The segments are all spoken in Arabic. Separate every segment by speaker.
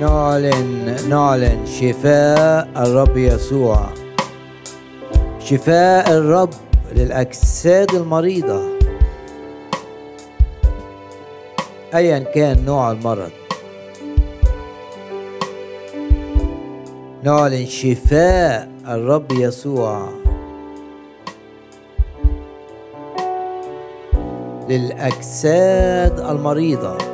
Speaker 1: نعلن نعلن شفاء الرب يسوع. شفاء الرب للأجساد المريضة. أيا كان نوع المرض. نعلن شفاء الرب يسوع. للأجساد المريضة.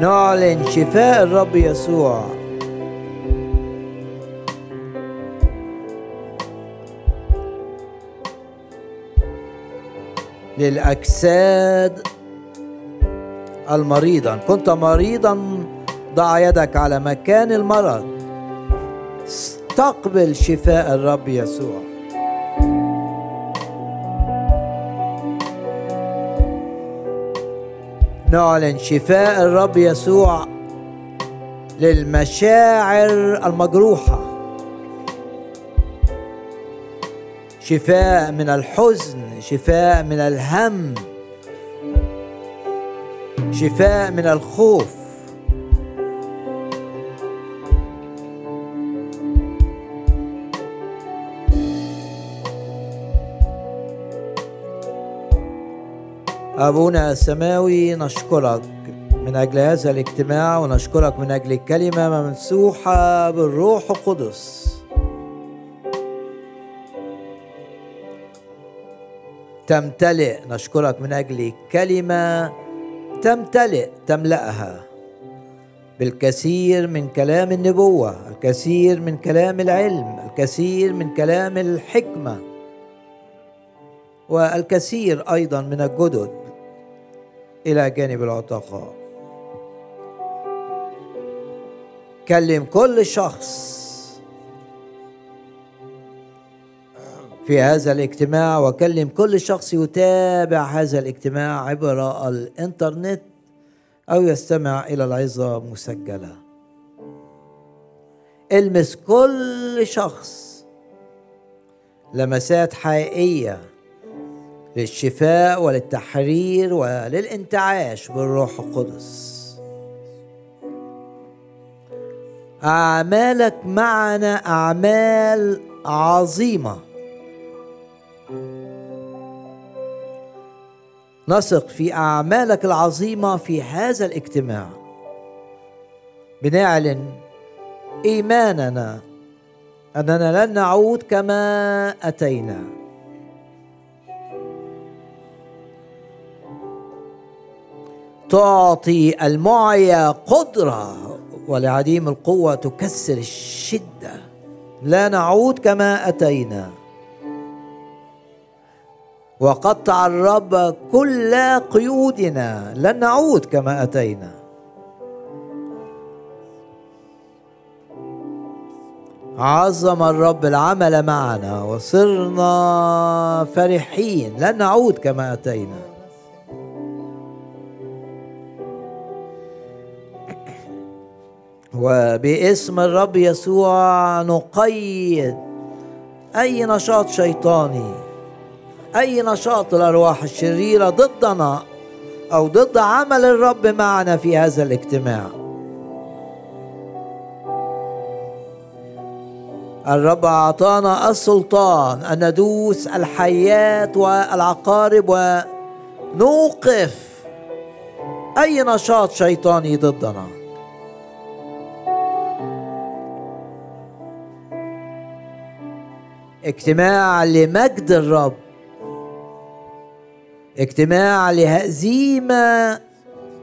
Speaker 1: نعلن شفاء الرب يسوع. للأجساد المريضة كنت مريضا ضع يدك على مكان المرض. استقبل شفاء الرب يسوع. نعلن شفاء الرب يسوع للمشاعر المجروحة. شفاء من الحزن شفاء من الهم شفاء من الخوف. أبونا السماوي نشكرك من أجل هذا الاجتماع ونشكرك من أجل الكلمة ممسوحة بالروح القدس. تمتلئ نشكرك من أجل كلمة تمتلئ تملأها بالكثير من كلام النبوة الكثير من كلام العلم الكثير من كلام الحكمة والكثير أيضا من الجدد. إلى جانب العتقاء كلم كل شخص في هذا الاجتماع وكلم كل شخص يتابع هذا الاجتماع عبر الإنترنت أو يستمع إلى العظة مسجلة. المس كل شخص لمسات حقيقية للشفاء وللتحرير وللانتعاش بالروح القدس. أعمالك معنا أعمال عظيمة. نثق في أعمالك العظيمة في هذا الاجتماع. بنعلن إيماننا أننا لن نعود كما أتينا. تعطي المعيا قدرة ولعديم القوة تكسر الشدة. لا نعود كما أتينا. وقطع الرب كل قيودنا لن نعود كما أتينا. عظم الرب العمل معنا وصرنا فرحين لن نعود كما أتينا. وباسم الرب يسوع نقيد. أي نشاط شيطاني؟ أي نشاط الأرواح الشريرة ضدنا أو ضد عمل الرب معنا في هذا الاجتماع؟ الرب أعطانا السلطان أن ندوس الحيات والعقارب ونوقف. أي نشاط شيطاني ضدنا؟ اجتماع لمجد الرب. اجتماع لهزيمة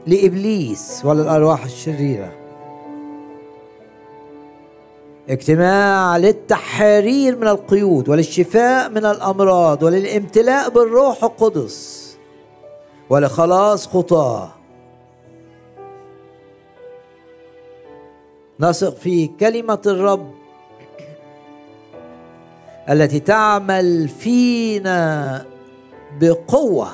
Speaker 1: لإبليس وللأرواح الشريرة. اجتماع للتحرير من القيود وللشفاء من الأمراض وللامتلاء بالروح القدس ولخلاص خطاه. نثق في كلمة الرب التي تعمل فينا بقوة.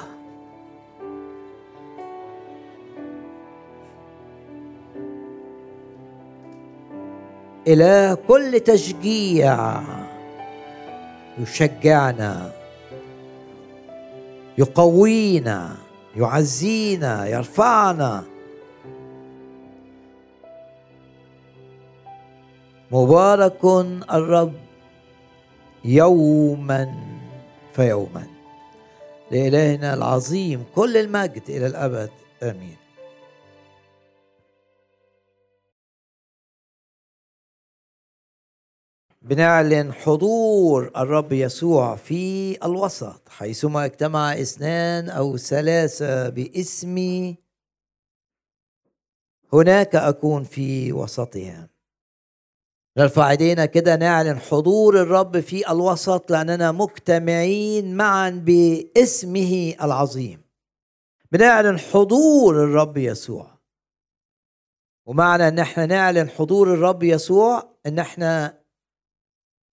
Speaker 1: إلى كل تشجيع يشجعنا يقوينا يعزينا يرفعنا. مبارك الرب. يوما فيوما. لإلهنا العظيم كل المجد إلى الأبد. آمين. بنعلن حضور الرب يسوع في الوسط حيثما اجتمع اثنان أو ثلاثة باسمي. هناك أكون في وسطهم. نرفع ايدينا كده نعلن حضور الرب في الوسط لأننا مجتمعين معا باسمه العظيم. بنعلن حضور الرب يسوع. ومعنى إن إحنا نعلن حضور الرب يسوع إن إحنا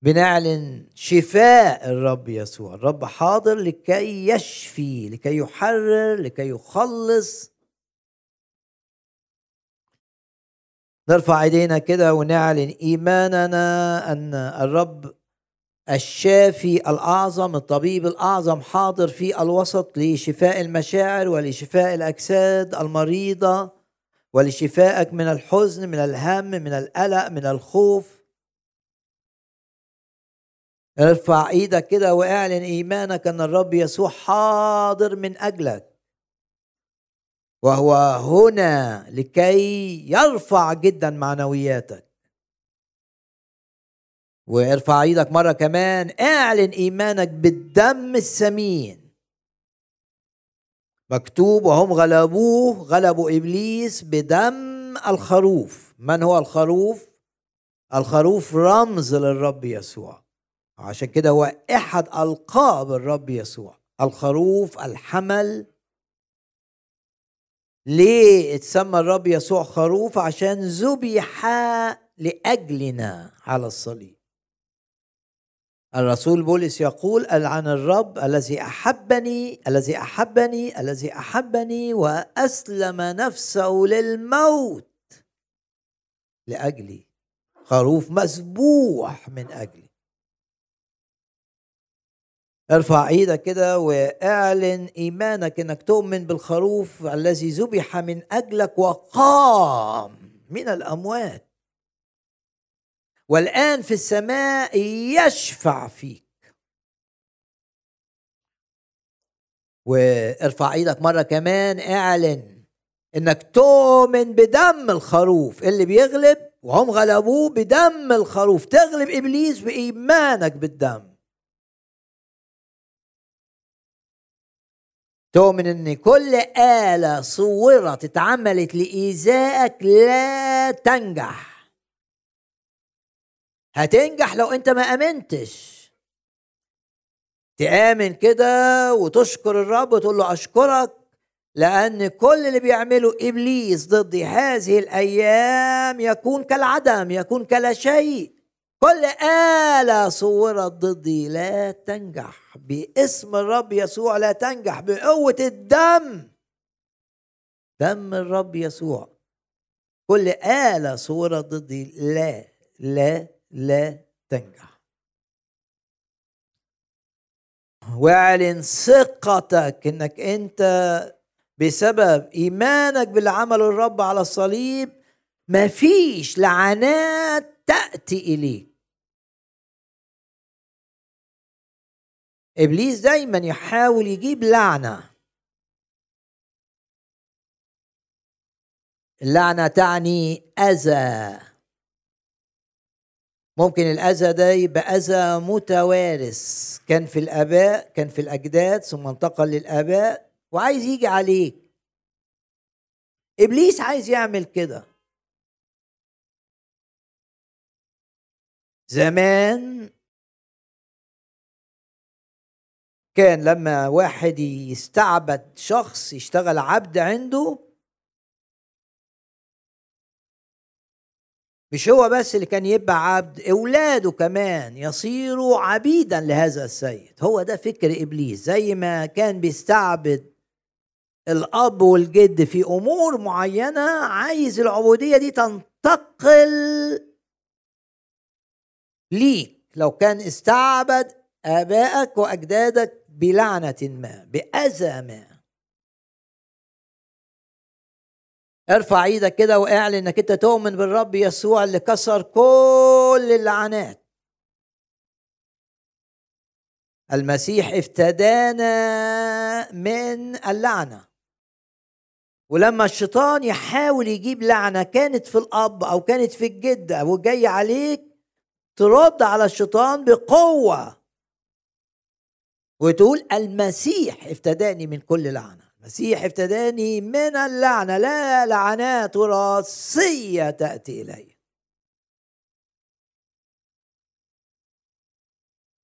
Speaker 1: بنعلن شفاء الرب يسوع. الرب حاضر لكي يشفي لكي يحرر لكي يخلص نرفع إيدينا كده ونعلن إيماننا أن الرب الشافي الأعظم الطبيب الأعظم حاضر في الوسط لشفاء المشاعر ولشفاء الأجساد المريضة ولشفائك من الحزن من الهم من القلق من الخوف. ارفع إيدك كده واعلن إيمانك أن الرب يسوع حاضر من أجلك. وهو هنا لكي يرفع جدا معنوياتك. وارفع إيدك مرة كمان اعلن ايمانك بالدم الثمين مكتوب وهم غلبوه غلبوا إبليس بدم الخروف. من هو الخروف؟ الخروف رمز للرب يسوع. عشان كده هو إحد ألقاب الرب يسوع. الخروف الحمل ليه اتسمى الرب يسوع خروف؟ عشان ذبح لأجلنا على الصليب. الرسول بولس يقول عن الرب الذي أحبني الذي أحبني الذي أحبني وأسلم نفسه للموت لأجلي. خروف مسبوح من أجلي. ارفع إيدك كده واعلن ايمانك انك تؤمن بالخروف الذي ذبح من اجلك وقام من الاموات. والآن في السماء يشفع فيك. وارفع إيدك مرة كمان اعلن انك تؤمن بدم الخروف. اللي بيغلب وهم غلبوه بدم الخروف. تغلب إبليس بإيمانك بالدم. تؤمن أن كل آلة صورت اتعملت لإيذائك لا تنجح. هتنجح لو أنت ما آمنتش. تآمن كده وتشكر الرب وتقول له أشكرك لأن كل اللي بيعمله إبليس ضدي هذه الأيام يكون كالعدم يكون كلا شيء. كل آلة صورت ضدي لا تنجح. باسم الرب يسوع لا تنجح بقوة الدم. دم الرب يسوع. كل آلة صورت ضدي لا لا لا تنجح. واعلن ثقتك إنك أنت بسبب إيمانك باللي عمله الرب على الصليب مفيش لعنات تأتي إليك. إبليس دايما يحاول يجيب لعنة. اللعنة تعني أذى. ممكن الأذى ده يبقى أذى متوارث. كان في الآباء كان في الأجداد ثم انتقل للآباء وعايز يجي عليك. إبليس عايز يعمل كده. زمان كان لما واحد يستعبد شخص يشتغل عبد عنده مش هو بس اللي كان يبقى عبد أولاده كمان يصيروا عبيدا لهذا السيد. هو ده فكر إبليس. زي ما كان بيستعبد الأب والجد في أمور معينة عايز العبودية دي تنتقل ليك. لو كان استعبد آبائك وأجدادك بلعنة ما بأذى ما. ارفع إيدك كده واعلن انك انت تؤمن بالرب يسوع اللي كسر كل اللعنات. المسيح افتدانا من اللعنة. ولما الشيطان يحاول يجيب لعنة كانت في الأب أو كانت في الجد أو جاي عليك ترد على الشيطان بقوة. وتقول المسيح افتداني من كل لعنة. المسيح افتداني من اللعنة. لا لعنات وراثيه تأتي إلي.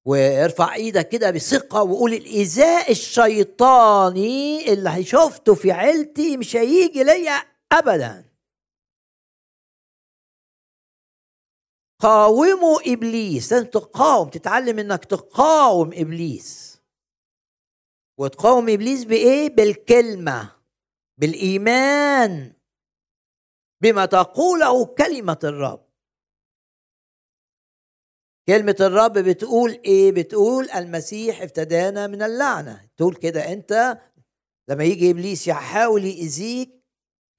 Speaker 1: وارفع إيدك كده بثقة وقول الإيذاء الشيطاني اللي شفته في عيلتي مش هيجي ليا أبدا. قاوموا إبليس. لازم تقاوم تتعلم إنك تقاوم إبليس. وتقاوم إبليس بإيه؟ بالكلمة بالإيمان بما تقوله كلمة الرب. كلمة الرب بتقول إيه؟ بتقول المسيح افتدانا من اللعنة. تقول كده أنت لما يجي إبليس يحاول يأذيك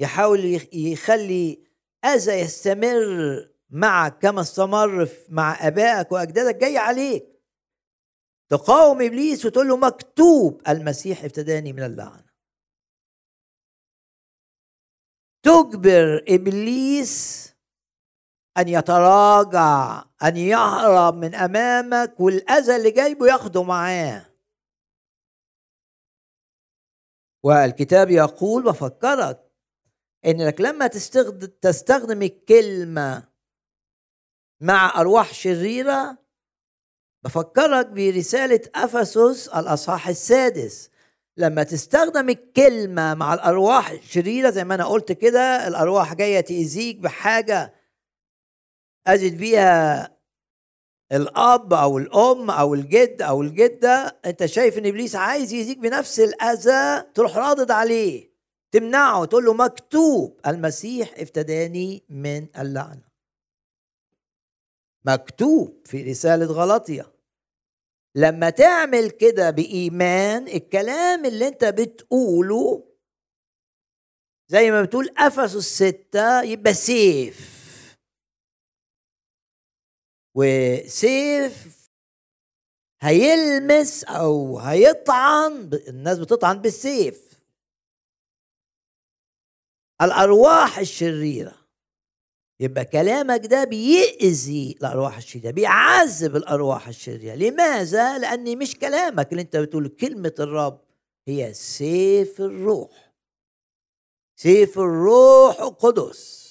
Speaker 1: يحاول يخلي أذى يستمر معك كما استمر مع أبائك وأجدادك جاي عليك. تقاوم إبليس وتقول له مكتوب المسيح افتداني من اللعنة. تجبر إبليس أن يتراجع أن يهرب من أمامك والأذى اللي جايبه ياخده معاه. والكتاب يقول بفكرك إنك لما تستخدم الكلمة مع أرواح شريرة بفكرك برسالة أفسس الأصحاح السادس. لما تستخدم الكلمة مع الأرواح الشريرة زي ما أنا قلت كده الأرواح جاية تأذيك بحاجة أجد بيها الأب أو الأم أو الجد أو الجدة أنت شايف إن إبليس عايز يزيك بنفس الأذى تروح راضد عليه تمنعه تقول له مكتوب المسيح افتداني من اللعنة. مكتوب في رسالة غلطية. لما تعمل كده بإيمان الكلام اللي أنت بتقوله زي ما بتقول افسس الستة يبقى سيف. وسيف هيلمس أو هيطعن الناس بتطعن بالسيف. الأرواح الشريرة. يبقى كلامك ده بيأذي الأرواح الشريرة بيعذب الأرواح الشريرة. لماذا؟ لأن مش كلامك اللي أنت بتقول كلمة الرب هي سيف الروح. سيف الروح القدس.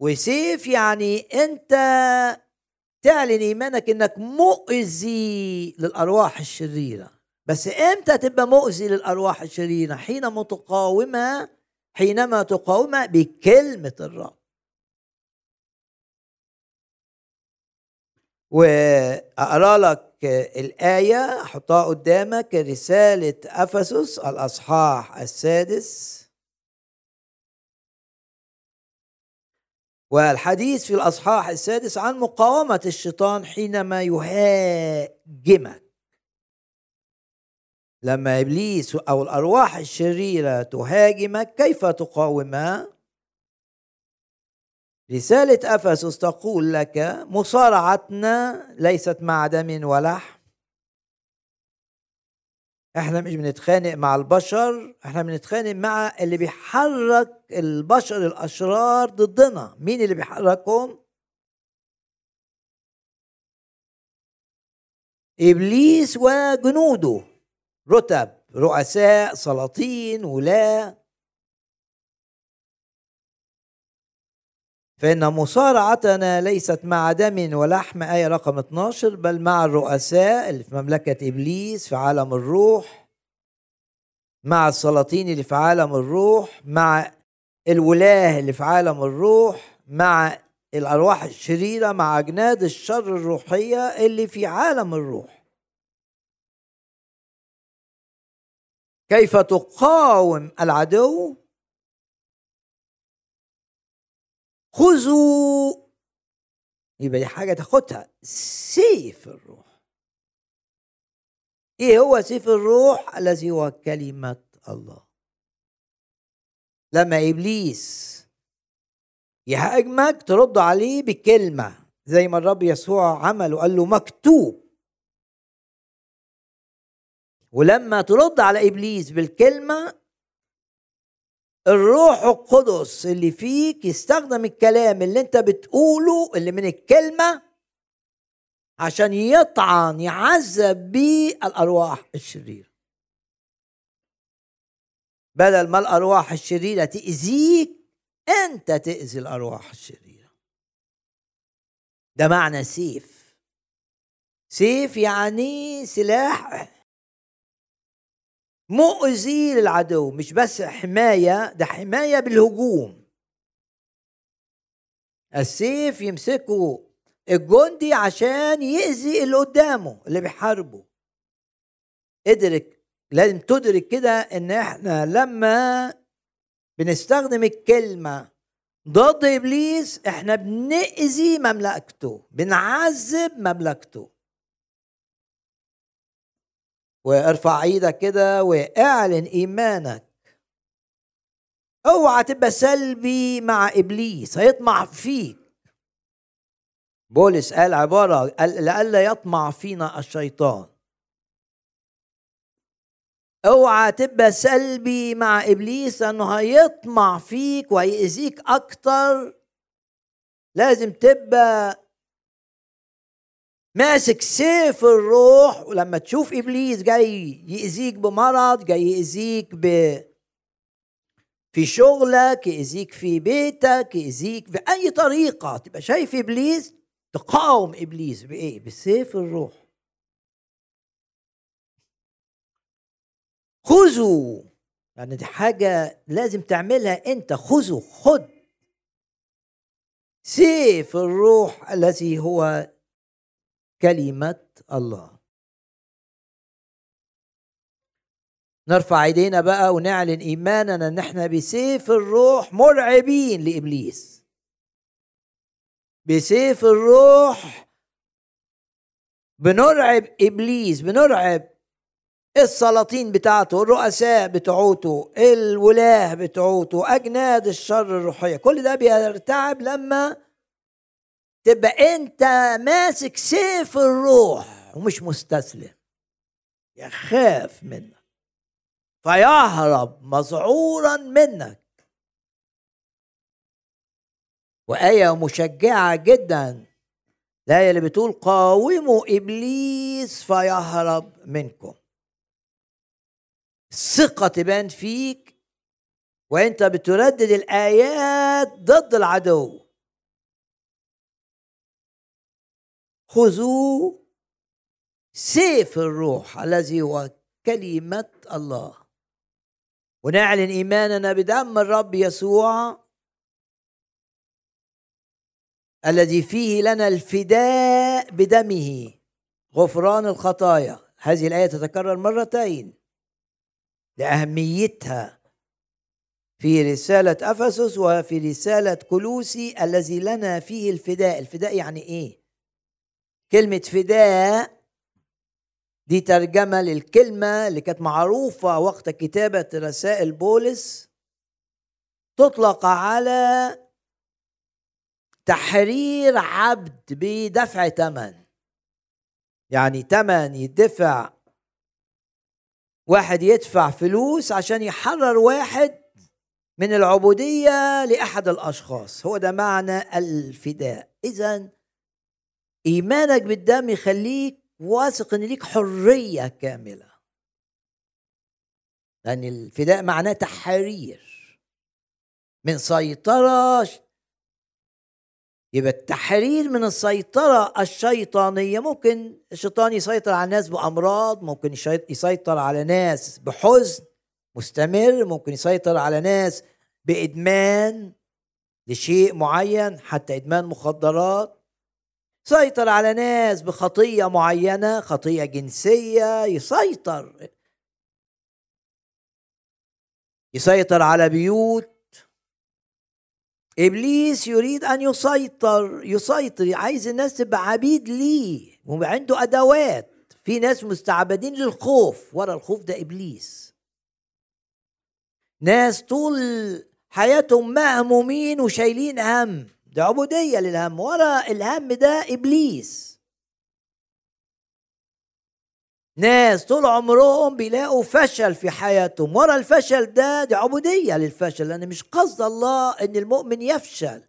Speaker 1: وسيف يعني أنت تعلن إيمانك إنك مؤذي للأرواح الشريرة. بس إمتى تبقى مؤذي للأرواح الشريرة؟ حينما تقاومها حينما تقاومها بكلمة الرب. وأقرأ لك الآية أحطها قدامك رسالة أفسس الأصحاح السادس. والحديث في الأصحاح السادس عن مقاومة الشيطان حينما يهاجمك. لما إبليس أو الأرواح الشريرة تهاجمك كيف تقاومها رسالة أفسس تقول لك مصارعتنا ليست مع دم ولحم إحنا مش بنتخانق مع البشر إحنا بنتخانق مع اللي بيحرك البشر الأشرار ضدنا. مين اللي بيحركهم؟ إبليس وجنوده. رتب رؤساء سلاطين ولاة. فإن مصارعتنا ليست مع دم ولحم آية رقم 12 بل مع الرؤساء اللي في مملكة إبليس في عالم الروح. مع السلاطين اللي في عالم الروح مع الولاة اللي في عالم الروح مع الأرواح الشريرة مع أجناد الشر الروحية اللي في عالم الروح. كيف تقاوم العدو؟ خذوا. يبقى دي حاجة تاخدها. سيف الروح. إيه هو سيف الروح؟ الذي هو كلمة الله. لما إبليس يهاجمك ترد عليه بكلمة زي ما الرب يسوع عمل وقال له مكتوب. ولما ترد على إبليس بالكلمة الروح القدس اللي فيك يستخدم الكلام اللي انت بتقوله اللي من الكلمة عشان يطعن يعذب بيه الأرواح الشريرة. بدل ما الأرواح الشريرة تأذيك انت تأذي الأرواح الشريرة. ده معنى سيف. سيف يعني سلاح مؤذي للعدو مش بس حماية ده حماية بالهجوم. السيف يمسكه الجندي عشان يأذي اللي قدامه اللي بيحاربه. ادرك لازم تدرك كده إن إحنا لما بنستخدم الكلمة ضد إبليس إحنا بنأذي مملكته بنعذب مملكته. وارفع إيدك كده واعلن ايمانك. اوعى تبقى سلبي مع ابليس هيطمع فيك. بولس قال عبارة قال لئلا يطمع فينا الشيطان. اوعى تبقى سلبي مع ابليس لأنه هيطمع فيك وهيأذيك أكتر. لازم تبقى ماسك سيف الروح ولما تشوف إبليس جاي يأذيك بمرض جاي يأذيك ب في شغلك يأذيك في بيتك يأذيك بأي طريقة. تبقى شايف إبليس تقاوم إبليس بإيه؟ بسيف الروح. خذوا يعني دي حاجة لازم تعملها أنت. خذوا خد. سيف الروح الذي هو كلمة الله. نرفع ايدينا بقى ونعلن إيماننا إن إحنا بسيف الروح مرعبين لإبليس. بسيف الروح بنرعب إبليس بنرعب السلاطين بتاعته الرؤساء بتوعته الولاة بتوعته أجناد الشر الروحية. كل ده بيرتعب لما تبقى انت ماسك سيف الروح ومش مستسلم. يخاف منك. فيهرب مذعورا منك. وآية مشجعة جدا. الآية اللي بتقول قاوموا إبليس فيهرب منكم. الثقة تبان فيك وانت بتردد الآيات ضد العدو. خذوا سيف الروح الذي هو كلمة الله. ونعلن إيماننا بدم الرب يسوع الذي فيه لنا الفداء بدمه. غفران الخطايا. هذه الآية تتكرر مرتين لأهميتها في رسالة أفسس وفي رسالة كلوسي الذي لنا فيه الفداء. الفداء يعني إيه؟ كلمة فداء دي ترجمة للكلمة اللي كانت معروفة وقت كتابة رسائل بولس. تطلق على تحرير عبد بدفع ثمن يعني ثمن يدفع واحد يدفع فلوس عشان يحرر واحد من العبودية لأحد الأشخاص. هو ده معنى الفداء. إذا إيمانك بالدم يخليك واثق إن ليك حرية كاملة. لأن الفداء معناه تحرير. من سيطرة يبقى التحرير من السيطرة الشيطانية. ممكن الشيطان يسيطر على الناس بأمراض ممكن يسيطر على ناس بحزن مستمر ممكن يسيطر على ناس بإدمان لشيء معين حتى إدمان مخدرات. سيطر على ناس بخطية معينة خطية جنسية يسيطر. يسيطر على بيوت. إبليس يريد أن يسيطر يسيطر. عايز الناس تبقى عبيد ليه؟ وعنده أدوات. في ناس مستعبدين للخوف. ورا الخوف ده إبليس. ناس طول حياتهم مهمومين وشايلين هم. ده عبودية للهم ورا الهم ده إبليس. ناس طول عمرهم بيلاقوا فشل في حياتهم ورا الفشل ده دي عبودية للفشل لأن مش قصد الله إن المؤمن يفشل.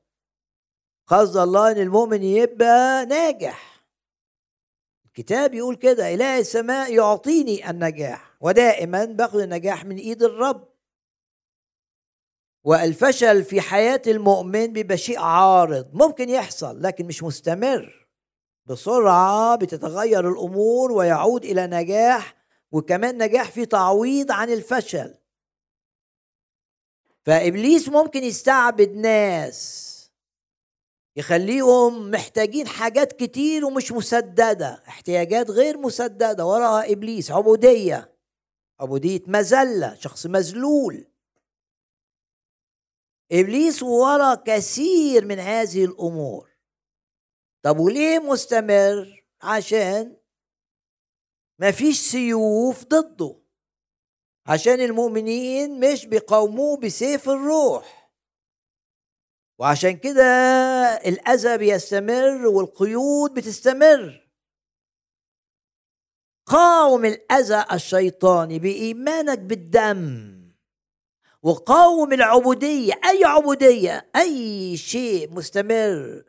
Speaker 1: قصد الله إن المؤمن يبقى ناجح. الكتاب يقول كده إله السماء يعطيني النجاح ودائما باخد النجاح من إيد الرب. والفشل في حياة المؤمن بيبقى شيء عارض ممكن يحصل لكن مش مستمر. بسرعة بتتغير الأمور ويعود إلى نجاح وكمان نجاح في تعويض عن الفشل. فإبليس ممكن يستعبد ناس يخليهم محتاجين حاجات كتير ومش مسددة احتياجات غير مسددة وراها إبليس عبودية. عبودية مذلة شخص مذلول. إبليس ورا كثير من هذه الأمور. طب وليه مستمر؟ عشان ما فيش سيوف ضده. عشان المؤمنين مش بيقاوموه بسيف الروح. وعشان كده الاذى بيستمر والقيود بتستمر. قاوم الاذى الشيطاني بإيمانك بالدم. وقاوم العبودية أي عبودية أي شيء مستمر.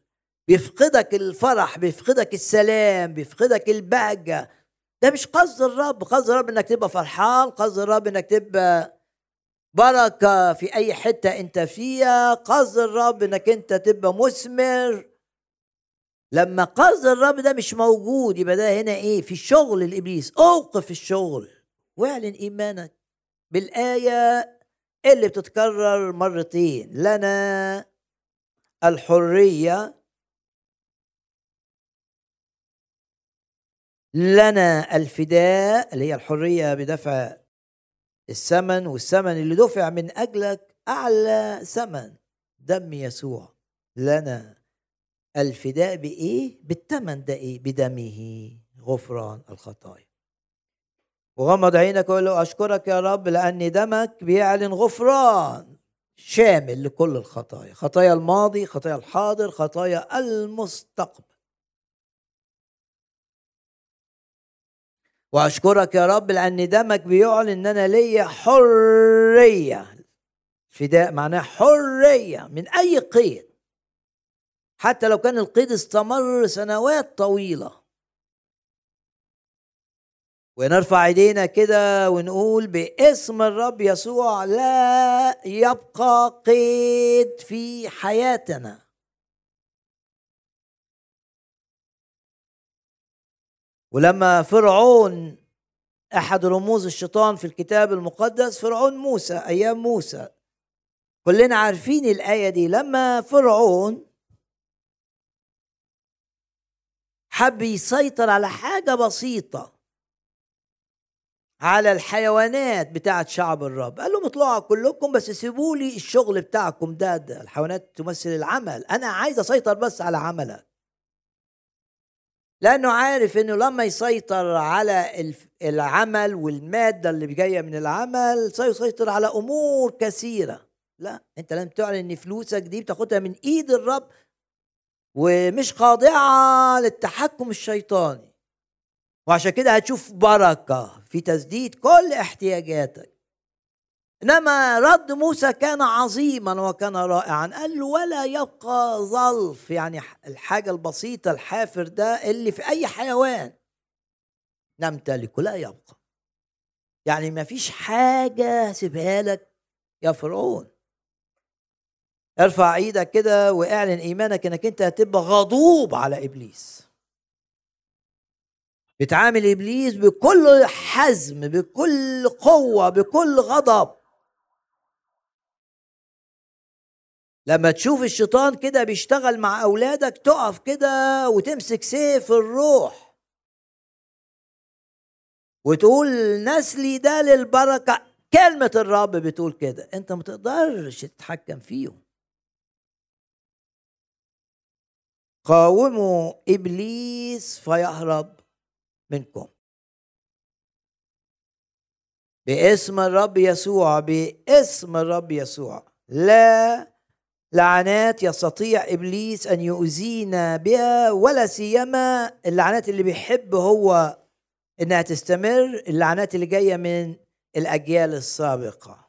Speaker 1: بيفقدك الفرح بيفقدك السلام بيفقدك البهجة. ده مش قصد الرب. قصد الرب إنك تبقى فرحان قصد الرب إنك تبقى بركة في أي حتة أنت فيها. قصد الرب إنك أنت تبقى مثمر. لما قصد الرب ده مش موجود يبقى ده هنا إيه؟ في شغل الابليس أوقف الشغل. واعلن إيمانك بالآية اللي بتتكرر مرتين لنا الحرية لنا الفداء اللي هي الحرية بدفع الثمن والثمن اللي دفع من أجلك أعلى ثمن. دم يسوع. لنا الفداء بإيه؟ بالثمن ده إيه؟ بدمه. غفران الخطايا. وغمض عينك وقول له أشكرك يا رب لأن دمك بيعلن غفران. شامل لكل الخطايا خطايا الماضي خطايا الحاضر خطايا المستقبل. وأشكرك يا رب لأن دمك بيعلن إن أنا ليا حرية. فداء معناه حرية من أي قيد. حتى لو كان القيد استمر سنوات طويلة. ونرفع ايدينا كده ونقول باسم الرب يسوع لا يبقى قيد في حياتنا. ولما فرعون أحد رموز الشيطان في الكتاب المقدس فرعون موسى أيام موسى. كلنا عارفين الآية دي. لما فرعون حب يسيطر على حاجة بسيطة على الحيوانات بتاعت شعب الرب. قال لهم اطلعوا كلكم بس سيبوا لي الشغل بتاعكم ده, ده الحيوانات تمثل العمل. أنا عايز أسيطر بس على عملك. لأنه عارف إنه لما يسيطر على العمل والمادة اللي جاية من العمل سيسيطر على أمور كثيرة. لا أنت لازم تعلن إن فلوسك دي بتاخدها من إيد الرب ومش خاضعة للتحكم الشيطاني. وعشان كده هتشوف بركة في تسديد كل احتياجاتك. إنما رد موسى كان عظيما وكان رائعا. قال له ولا يبقى ظلف يعني الحاجة البسيطة الحافر ده اللي في أي حيوان. نمتلكه لا يبقى. يعني ما فيش حاجة سيبها لك يا فرعون. ارفع إيدك كده واعلن إيمانك إنك أنت هتبقى غضوب على إبليس. بتعامل إبليس بكل حزم بكل قوة بكل غضب. لما تشوف الشيطان كده بيشتغل مع أولادك تقف كده وتمسك سيف الروح. وتقول نسلي ده للبركة. كلمة الرب بتقول كده. أنت ما تقدرش تتحكم فيهم. قاوموا إبليس فيهرب. منكم. باسم الرب يسوع باسم الرب يسوع. لا لعنات يستطيع إبليس أن يؤذينا بها ولا سيما اللعنات اللي بيحب هو إنها تستمر اللعنات اللي جاية من الأجيال السابقة.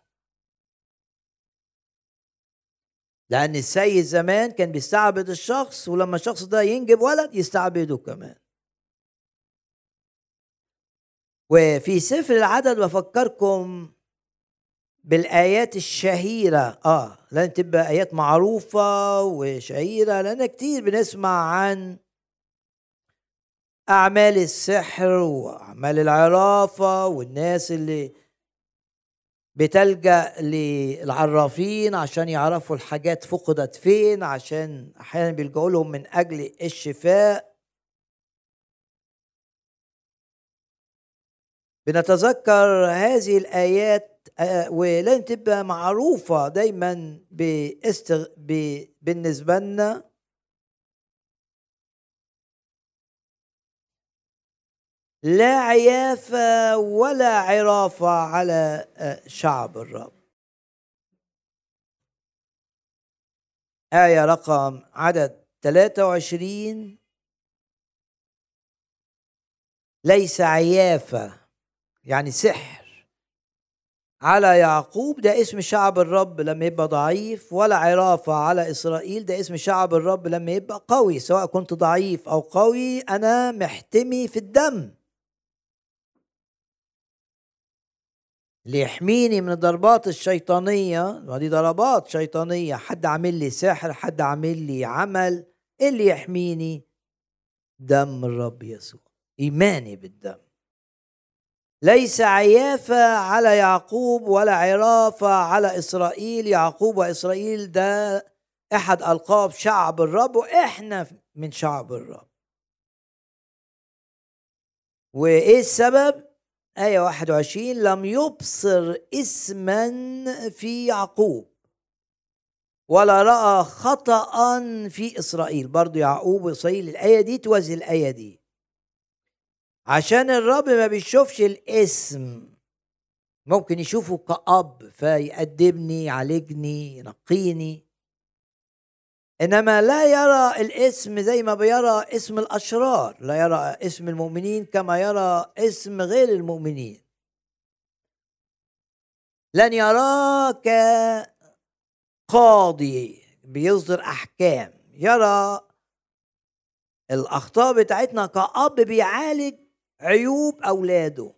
Speaker 1: لأن السيد زمان كان بيستعبد الشخص ولما الشخص ده ينجب ولد يستعبده كمان. وفي سفر العدد بفكركم بالآيات الشهيرة. آه لازم تبقى آيات معروفة وشهيرة لأن كتير بنسمع عن أعمال السحر وأعمال العرافة والناس اللي بتلجأ للعرافين عشان يعرفوا الحاجات فقدت فين عشان أحيانا بيلجأوا لهم من أجل الشفاء. بنتذكر هذه الآيات آه، ولن تبقى معروفة دايما باستغ... ب... بالنسبة لنا. لا عيافة ولا عرافة على آه، شعب الرب. آية رقم عدد 23 ليس عيافة يعني سحر. على يعقوب ده اسم شعب الرب لما يبقى ضعيف ولا عرافة على إسرائيل ده اسم شعب الرب لما يبقى قوي سواء كنت ضعيف أو قوي أنا محتمي في الدم. ليحميني من الضربات الشيطانية. ودي ضربات شيطانية. حد عامل لي سحر حد عامل لي عمل اللي يحميني؟ دم الرب يسوع. إيماني بالدم. ليس عيافة على يعقوب ولا عرافة على إسرائيل. يعقوب وإسرائيل ده أحد ألقاب شعب الرب وإحنا من شعب الرب. وإيه السبب؟ آية 21 لم يبصر اسما في يعقوب ولا رأى خطأ في إسرائيل. برضو يعقوب وإسرائيل الآية دي توازي الآية دي. عشان الرب ما بيشوفش الاسم ممكن يشوفه كأب فيأدبني يعالجني ينقيني. إنما لا يرى الاسم زي ما بيرى اسم الأشرار لا يرى اسم المؤمنين كما يرى اسم غير المؤمنين. لن يراك قاضي بيصدر أحكام. يرى الأخطاء بتاعتنا كأب بيعالج عيوب أولاده.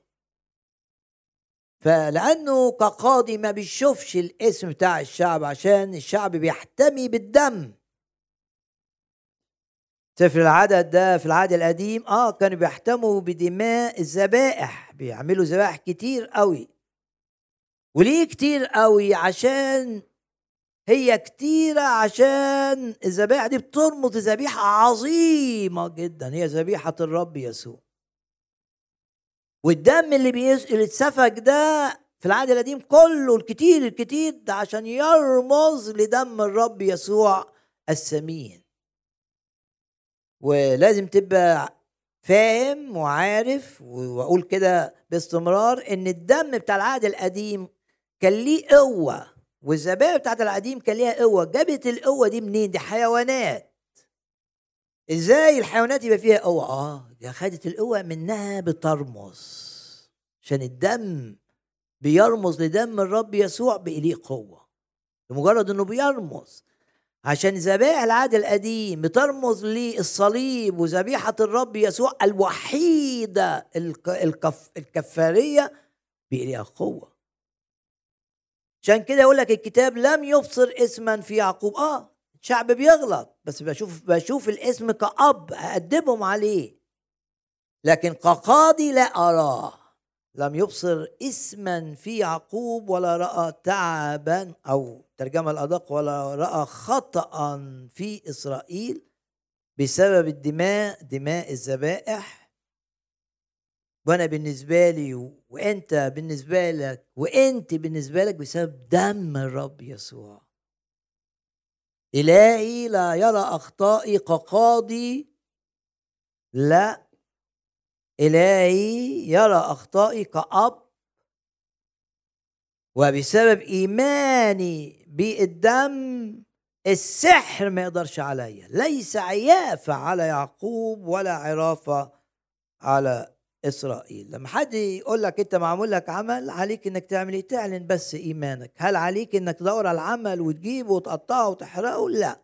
Speaker 1: فلأنه كقاضي ما بيشوفش الاسم بتاع الشعب عشان الشعب بيحتمي بالدم. سفر العدد ده في العهد القديم آه كانوا بيحتموا بدماء الذبائح. بيعملوا ذبائح كتير قوي. وليه كتير قوي؟ عشان هي كتيرة عشان الذبائح دي بترمز ذبيحة عظيمة جدا. هي ذبيحة الرب يسوع. والدم اللي بيس... اللي اتسفك ده في العهد القديم كله الكتير الكتير ده عشان يرمز لدم الرب يسوع الثمين ولازم تبقى فاهم وعارف وأقول كده باستمرار إن الدم بتاع العهد القديم كان ليه قوة والذبائح بتاعت القديم كان ليها قوة. جابت القوة دي منين؟ دي حيوانات. إزاي الحيوانات يبقى فيها قوة؟ آه دي خدت القوة منها بترمز عشان الدم بيرمز لدم الرب يسوع بإليه قوة. لمجرد إنه بيرمز عشان ذبائح العهد القديم بترمز للصليب وذبيحة الرب يسوع الوحيدة الكف الكفارية بإليها قوة. عشان كده يقول لك الكتاب لم يبصر اسما في يعقوب. آه شعب بيغلط بس بشوف بشوف الاسم كأب أأدبهم عليه. لكن كقاضي لا أراه. لم يبصر اسما في يعقوب ولا رأى تعبا أو ترجمة الأدق ولا رأى خطا في إسرائيل بسبب الدماء دماء الذبائح. وأنا بالنسبة لي وأنت بالنسبة لك وأنت بالنسبة لك بسبب دم الرب يسوع. إلهي لا يرى أخطائي كقاضي. لا. إلهي يرى أخطائي كأب. وبسبب إيماني بالدم السحر ما يقدرش عليا. ليس عيافة على يعقوب ولا عرافة على إسرائيل. لما حد يقول لك أنت معمول لك عمل عليك أنك تعمل إيه؟ تعلن بس إيمانك. هل عليك أنك تدور على العمل وتجيبه وتقطعه وتحرقه؟ لا.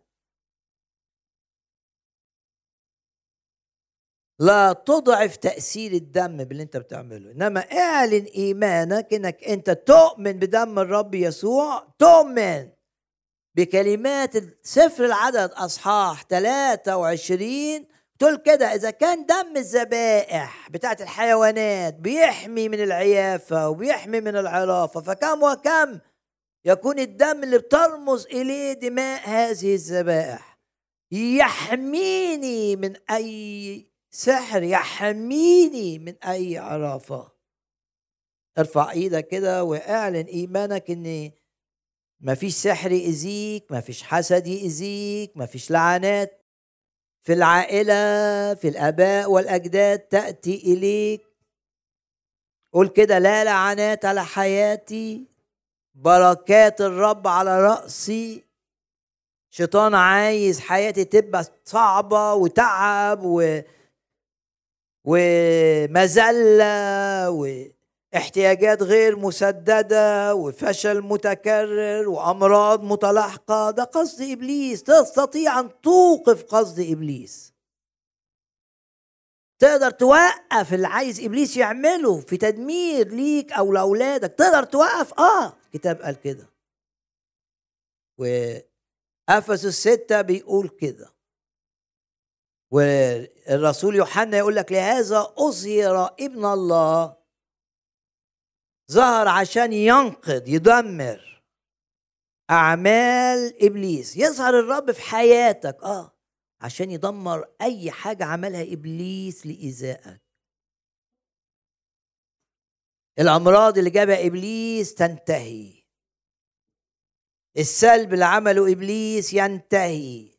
Speaker 1: لا تضعف تأثير الدم باللي أنت بتعمله. إنما اعلن إيمانك إنك أنت تؤمن بدم الرب يسوع. تؤمن بكلمات سفر العدد أصحاح 23 تقول كده إذا كان دم الذبائح بتاعت الحيوانات بيحمي من العيافة وبيحمي من العرافة فكم وكم يكون الدم اللي بترمز إليه دماء هذه الذبائح؟ يحميني من أي سحر يحميني من أي عرافة. ارفع إيدك كده واعلن إيمانك إن ما فيش سحر يأذيك ما فيش حسد يأذيك ما فيش لعنات. في العائلة في الآباء والأجداد تأتي إليك. قول كده لا لعنات على حياتي بركات الرب على رأسي. شيطان عايز حياتي تبقى صعبة وتعب و ومذلة و احتياجات غير مسددة وفشل متكرر وأمراض متلاحقة. ده قصد إبليس. تستطيع أن توقف قصد إبليس. تقدر توقف اللي عايز إبليس يعمله في تدمير ليك أو لأولادك. تقدر توقف. آه كتاب قال كده. وأفسس ستة بيقول كده. والرسول يوحنا يقول لك لهذا أظهر ابن الله ظهر عشان ينقذ يدمر. أعمال إبليس. يظهر الرب في حياتك. آه عشان يدمر أي حاجة عملها إبليس لإيذائك. الأمراض اللي جابها إبليس تنتهي. السلب اللي عمله إبليس ينتهي.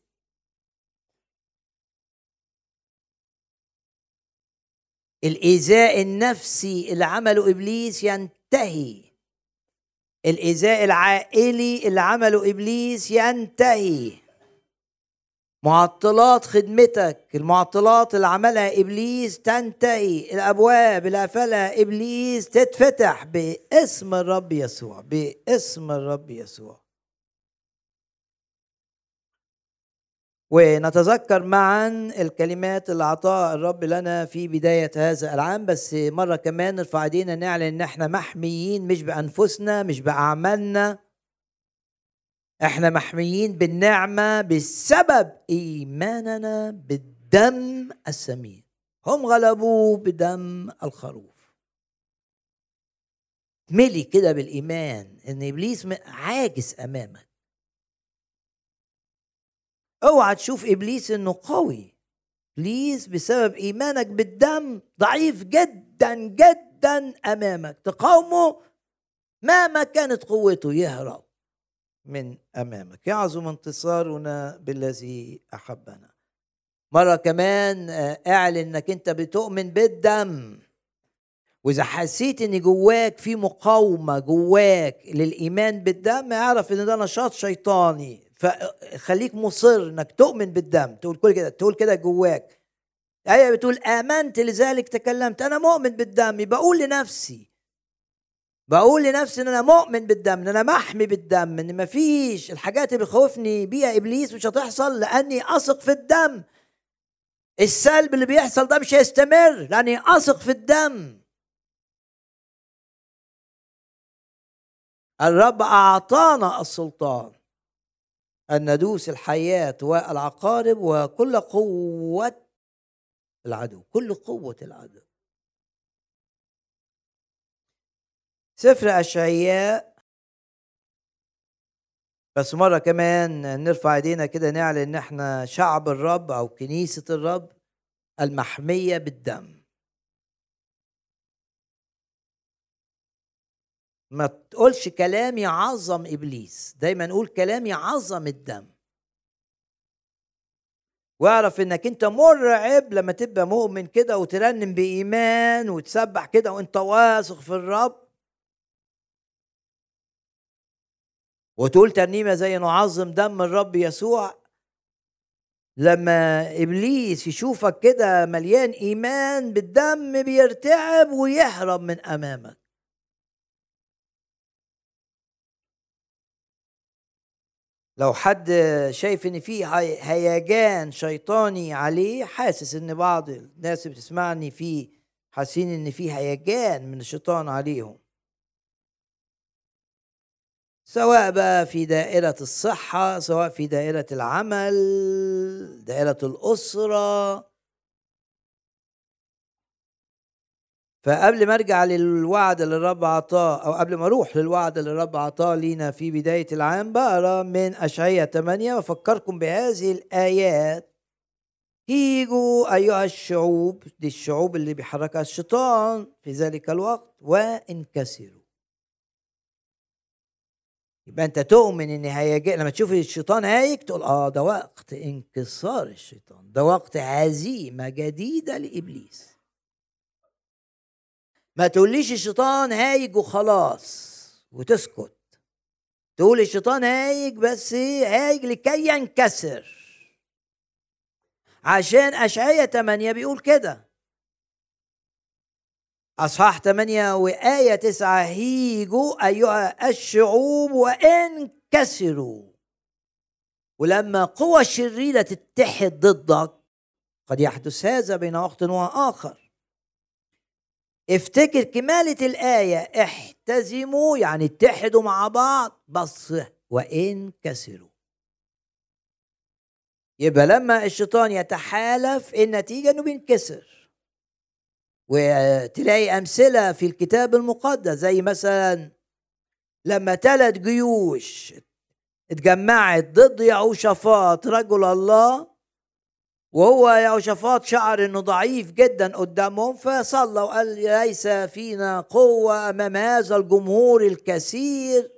Speaker 1: الإيذاء النفسي اللي عمله إبليس ينتهي. الإيذاء العائلي اللي عمله إبليس ينتهي. معطلات خدمتك المعطلات اللي عملها إبليس تنتهي. الأبواب اللي إبليس تتفتح باسم الرب يسوع باسم الرب يسوع. ونتذكر معا الكلمات اللي اعطاها الرب لنا في بداية هذا العام بس مرة كمان نرفع ايدينا نعلن إن إحنا محميين مش بأنفسنا مش بأعمالنا. إحنا محميين بالنعمة بسبب إيماننا بالدم الثمين هم غلبوه بدم الخروف. ملي كده بالإيمان إن إبليس عاجز أمامك. أوعى تشوف إبليس إنه قوي. إبليس بسبب إيمانك بالدم ضعيف جدا جدا أمامك. تقاومه مهما كانت قوته يهرب من أمامك. يعظم انتصارنا بالذي أحبنا. مرة كمان آه، اعلن إنك أنت بتؤمن بالدم. وإذا حسيت ان جواك في مقاومة جواك للإيمان بالدم اعرف إن ده نشاط شيطاني. فخليك مصر إنك تؤمن بالدم تقول كل كده تقول كده جواك. آية بتقول آمنت لذلك تكلمت أنا مؤمن بالدم بقول لنفسي. بقول لنفسي إن أنا مؤمن بالدم إن أنا محمي بالدم إن مفيش الحاجات اللي بيخوفني بيها إبليس مش هتحصل لأني أثق في الدم. السلب اللي بيحصل ده مش هيستمر لأني أثق في الدم. الرب أعطانا السلطان. أن ندوس الحياة والعقارب وكل قوة العدو كل قوة العدو. سفر أشعياء. بس مرة كمان نرفع إيدينا كده نعلن إن إحنا شعب الرب أو كنيسة الرب المحمية بالدم. ما تقولش كلام يعظم إبليس. دايما نقول كلام يعظم الدم. واعرف إنك أنت مرعب لما تبقى مؤمن كده وترنم بإيمان وتسبح كده وأنت واثق في الرب. وتقول ترنيمة زي نعظم دم الرب يسوع. لما إبليس يشوفك كده مليان إيمان بالدم بيرتعب ويهرب من أمامك. لو حد شايف إن في هيجان شيطاني عليه حاسس إن بعض الناس بتسمعني في حاسين إن في هيجان من الشيطان عليهم. سواء بقى في دائرة الصحة سواء في دائرة العمل دائرة الأسرة فقبل ما ارجع للوعد اللي الرب عطاه أو قبل ما أروح للوعد اللي الرب عطاه لينا في بداية العام بقرأ من اشعياء 8 وأفكركم بهذه الآيات. هيجوا أيها الشعوب دي الشعوب اللي بيحركها الشيطان في ذلك الوقت وانكسروا يبقى أنت تؤمن إن هيجي لما تشوف الشيطان هايج تقول آه ده وقت انكسار الشيطان ده وقت هزيمه جديدة لإبليس ما تقوليش الشيطان هايج وخلاص وتسكت. تقول الشيطان هايج بس هايج لكي ينكسر. عشان أشعية 8 بيقول كده. أصحاح 8 وآية 9 هيجوا أيها الشعوب وانكسروا. ولما قوى شريرة تتحد ضدك قد يحدث هذا بين وقت وآخر. افتكر كمالة الآية احتزموا يعني اتحدوا مع بعض بس وإن كسروا. يبقى لما الشيطان يتحالف النتيجة إنه بينكسر. وتلاقي أمثلة في الكتاب المقدس زي مثلا لما ثلاث جيوش اتجمعت ضد يعوشافاط رجل الله وهو يهوشافاط شعر انه ضعيف جدا قدامهم فصلى وقال ليس فينا قوة أمام هذا الجمهور الكثير.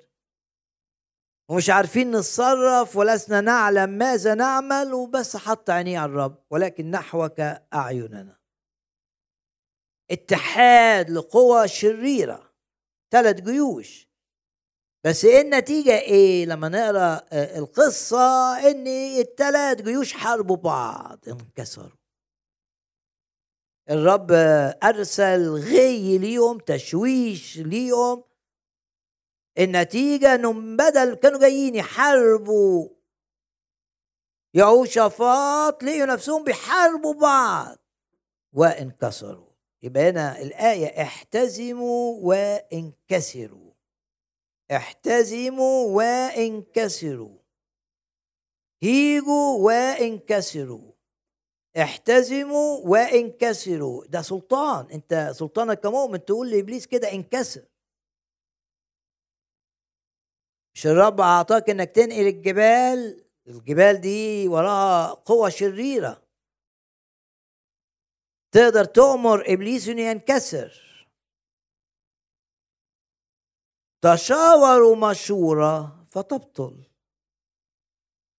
Speaker 1: ومش عارفين نتصرف ولسنا نعلم ماذا نعمل وبس حط عينيه على الرب ولكن نحوك أعيننا. اتحاد لقوى شريرة ثلاث جيوش. بس إيه النتيجة؟ إيه لما نقرأ آه، القصة إن الثلاث جيوش حاربوا بعض انكسروا. الرب أرسل غي ليهم تشويش ليهم. النتيجة إنهم بدل كانوا جايين يحاربوا. يهوشافاط لقوا نفسهم بيحاربوا بعض. وانكسروا. يبقى هنا الآية احتزموا وانكسروا. احتزموا وانكسروا. هيجوا وانكسروا. احتزموا وانكسروا. ده سلطان. انت سلطانك كمؤمن تقول لإبليس كده انكسر. مش الرب أعطاك إنك تنقل الجبال؟ الجبال دي وراها قوة شريرة. تقدر تؤمر إبليس إنه ينكسر. تشاوروا مشورة فتبطل.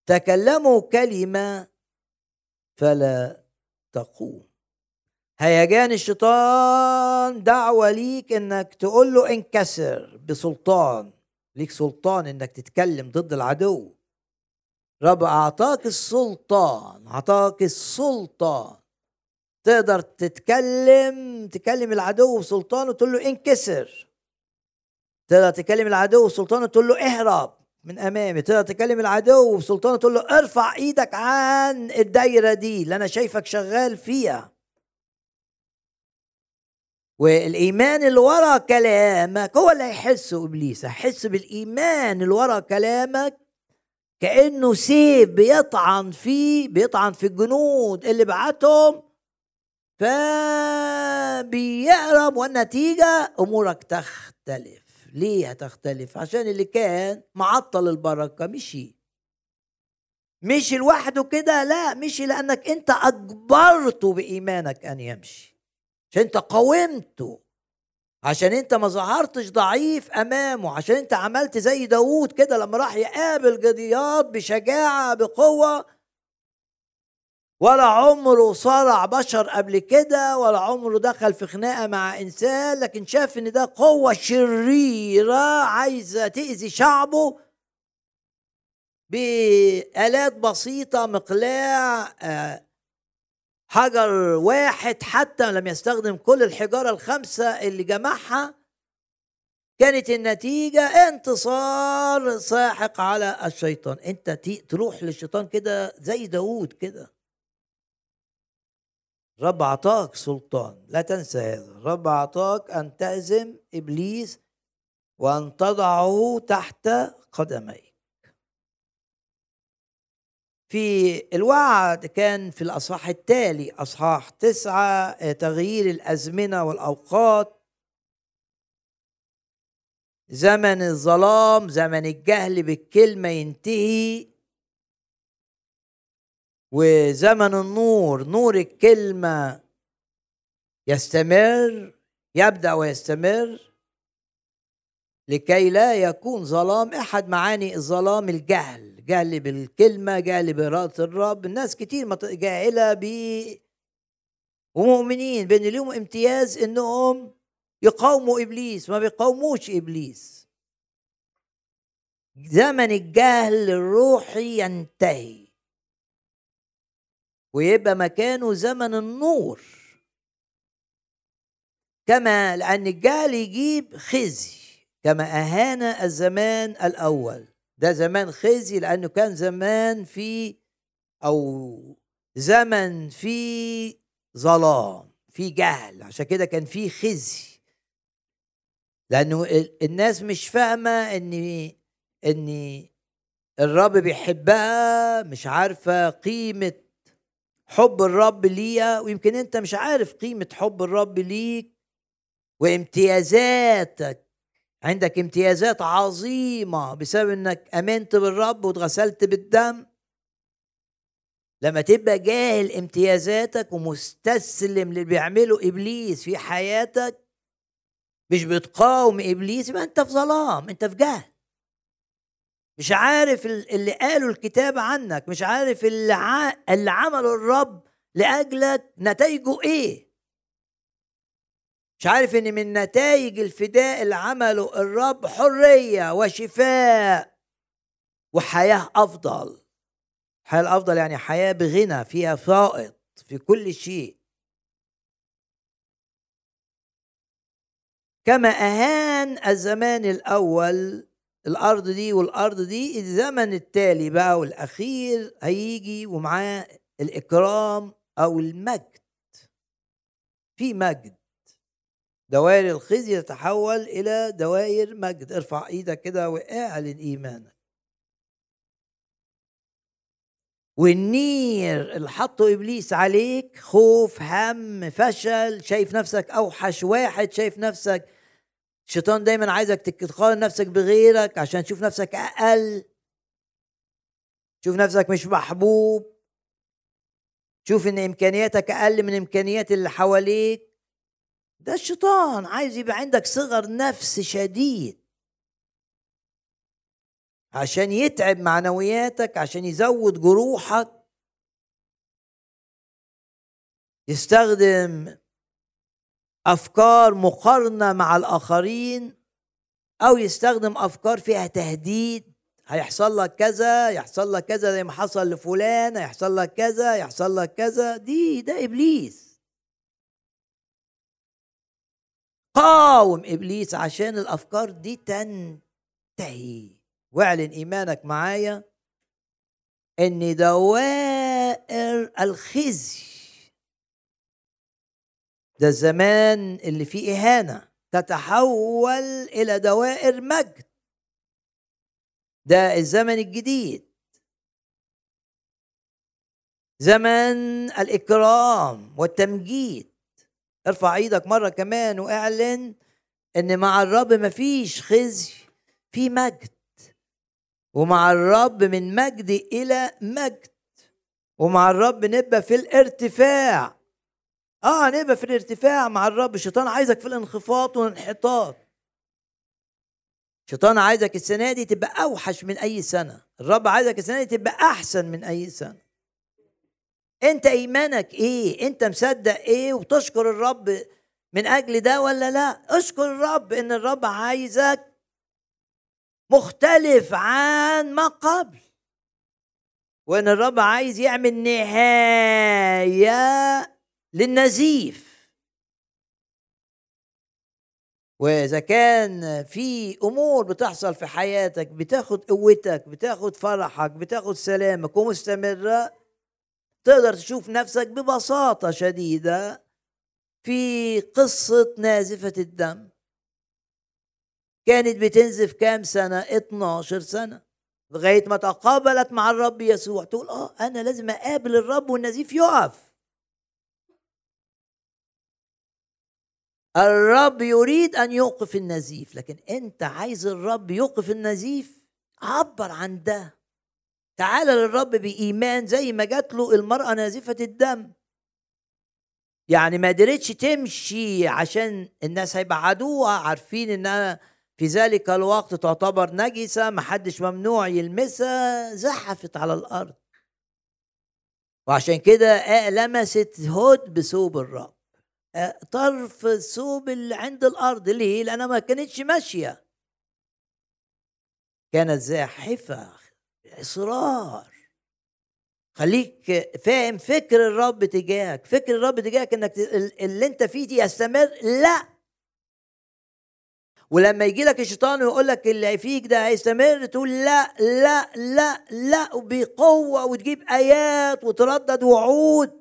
Speaker 1: تكلموا كلمة فلا تقوم. هيجان الشيطان دعوة ليك إنك تقول له انكسر بسلطان. ليك سلطان إنك تتكلم ضد العدو. رب أعطاك السلطان أعطاك السلطان. تقدر تتكلم تكلم العدو بسلطان وتقول له انكسر. تقدر تكلم العدو وسلطانه تقول له اهرب من امامي. تقدر تكلم العدو وسلطانه تقول له ارفع إيدك عن الدايره دي اللي أنا شايفك شغال فيها. والإيمان اللي ورا كلامك هو اللي هيحسه إبليس. هيحس بالإيمان اللي ورا كلامك كأنه سيف بيطعن فيه بيطعن في الجنود اللي بعتهم. فبيهرب والنتيجة أمورك تختلف. ليه هتختلف؟ عشان اللي كان معطل البركة مشي مشي لوحده كده لا مشي لأنك أنت أجبرته بإيمانك أن يمشي عشان أنت قاومته عشان أنت ما ظهرتش ضعيف أمامه عشان أنت عملت زي داوود كده لما راح يقابل جديات بشجاعة بقوة. ولا عمره صارع بشر قبل كده ولا عمره دخل في خناقة مع إنسان لكن شاف إن ده قوة شريرة عايزة تأذي شعبه بآلات بسيطة مقلاع آه، حجر واحد حتى لم يستخدم كل الحجارة الخمسة اللي جمعها. كانت النتيجة انتصار ساحق على الشيطان. أنت تروح للشيطان كده زي داود كده. رب عطاك سلطان. لا تنسى هذا. رب عطاك أن تهزم إبليس وأن تضعه تحت قدميك. في الوعد كان في الأصحاح التالي أصحاح تسعة تغيير الأزمنة والأوقات. زمن الظلام زمن الجهل بالكلمة ينتهي. وزمن النور نور الكلمة يستمر يبدأ ويستمر لكي لا يكون ظلام أحد معاني الظلام الجهل جهل بالكلمة جهل بإرادة الرب. الناس كتير جاهلة ب ومؤمنين بأن لهم امتياز إنهم يقاوموا إبليس ما بيقاوموش إبليس. زمن الجهل الروحي ينتهي. ويبقى مكانه زمن النور. كما لأن الجهل يجيب خزي كما أهان الزمان الأول. ده زمان خزي لأنه كان زمان في أو زمن في ظلام في جهل. عشان كده كان في خزي. لأنه الناس مش فاهمة إن إن الرب بيحبها مش عارفة قيمة حب الرب ليها ويمكن أنت مش عارف قيمة حب الرب ليك وامتيازاتك. عندك امتيازات عظيمة بسبب إنك آمنت بالرب واتغسلت بالدم. لما تبقى جاهل امتيازاتك ومستسلم للي بيعمله إبليس في حياتك مش بتقاوم إبليس يبقى أنت في ظلام أنت في جهل. مش عارف اللي قاله الكتاب عنك مش عارف اللي. اللي عمله الرب لاجلك نتائجه إيه مش عارف إن من نتائج الفداء اللي عمله الرب حرية وشفاء وحياة أفضل الحياة الافضل يعني حياة بغنى فيها فائض في كل شيء كما أهان الزمان الأول الأرض دي والأرض دي الزمن التالي بقى والأخير هيجي ومعاه الإكرام أو المجد. في مجد. دوائر الخزي تتحول إلى دوائر مجد. ارفع إيدك كده واعلن إيمانك. والنير اللي حطه إبليس عليك خوف هم فشل شايف نفسك أوحش واحد شايف نفسك الشيطان دايما عايزك تقارن نفسك بغيرك عشان تشوف نفسك أقل. تشوف نفسك مش محبوب. تشوف إن إمكانياتك أقل من إمكانيات اللي حواليك. ده الشيطان عايز يبقى عندك صغر نفس شديد. عشان يتعب معنوياتك عشان يزود جروحك. يستخدم أفكار مقارنة مع الآخرين أو يستخدم أفكار فيها تهديد. هيحصل لك كذا يحصل لك كذا زي ما حصل لفلان هيحصل لك كذا يحصل لك كذا. دي ده إبليس. قاوم إبليس عشان الأفكار دي تنتهي. واعلن إيمانك معايا إن دوائر الخزي ده الزمان اللي فيه إهانة تتحول إلى دوائر مجد. ده الزمن الجديد. زمن الإكرام والتمجيد. ارفع إيدك مرة كمان وإعلن إن مع الرب مفيش خزي في مجد. ومع الرب من مجد إلى مجد. ومع الرب نبقى في الارتفاع. آه نبقى في الارتفاع مع الرب. الشيطان عايزك في الانخفاض والانحطاط. الشيطان عايزك السنة دي تبقى أوحش من أي سنة. الرب عايزك السنة دي تبقى أحسن من أي سنة. أنت إيمانك إيه؟ أنت مصدق إيه؟ وتشكر الرب من أجل ده ولا لا؟ اشكر الرب إن الرب عايزك مختلف عن ما قبل. وإن الرب عايز يعمل نهاية للنزيف. وإذا كان في أمور بتحصل في حياتك بتاخد قوتك بتاخد فرحك بتاخد سلامك ومستمرة تقدر تشوف نفسك ببساطة شديدة في قصة نازفة الدم. كانت بتنزف كام سنة؟ 12 سنة. لغاية ما تقابلت مع الرب يسوع تقول آه أنا لازم أقابل الرب والنزيف يقف. الرب يريد أن يوقف النزيف لكن أنت عايز الرب يوقف النزيف؟ عبر عن ده. تعال للرب بإيمان زي ما جات له المرأة نازفة الدم. يعني ما قدرتش تمشي عشان الناس هيبعدوها عارفين إنها في ذلك الوقت تعتبر نجسة محدش ممنوع يلمسها زحفت على الأرض. وعشان كده لمست هود بثوب الرب. طرف الثوب اللي عند الأرض ليه لأنها ما كانتش ماشية. كانت زاحفة إصرار. خليك فاهم فكر الرب تجاهك فكر الرب تجاهك إنك اللي أنت فيه دي يستمر. لا! ولما يجي لك الشيطان ويقول لك اللي فيك ده هيستمر تقول لا لا لا لا وبقوة وتجيب آيات وتردد وعود.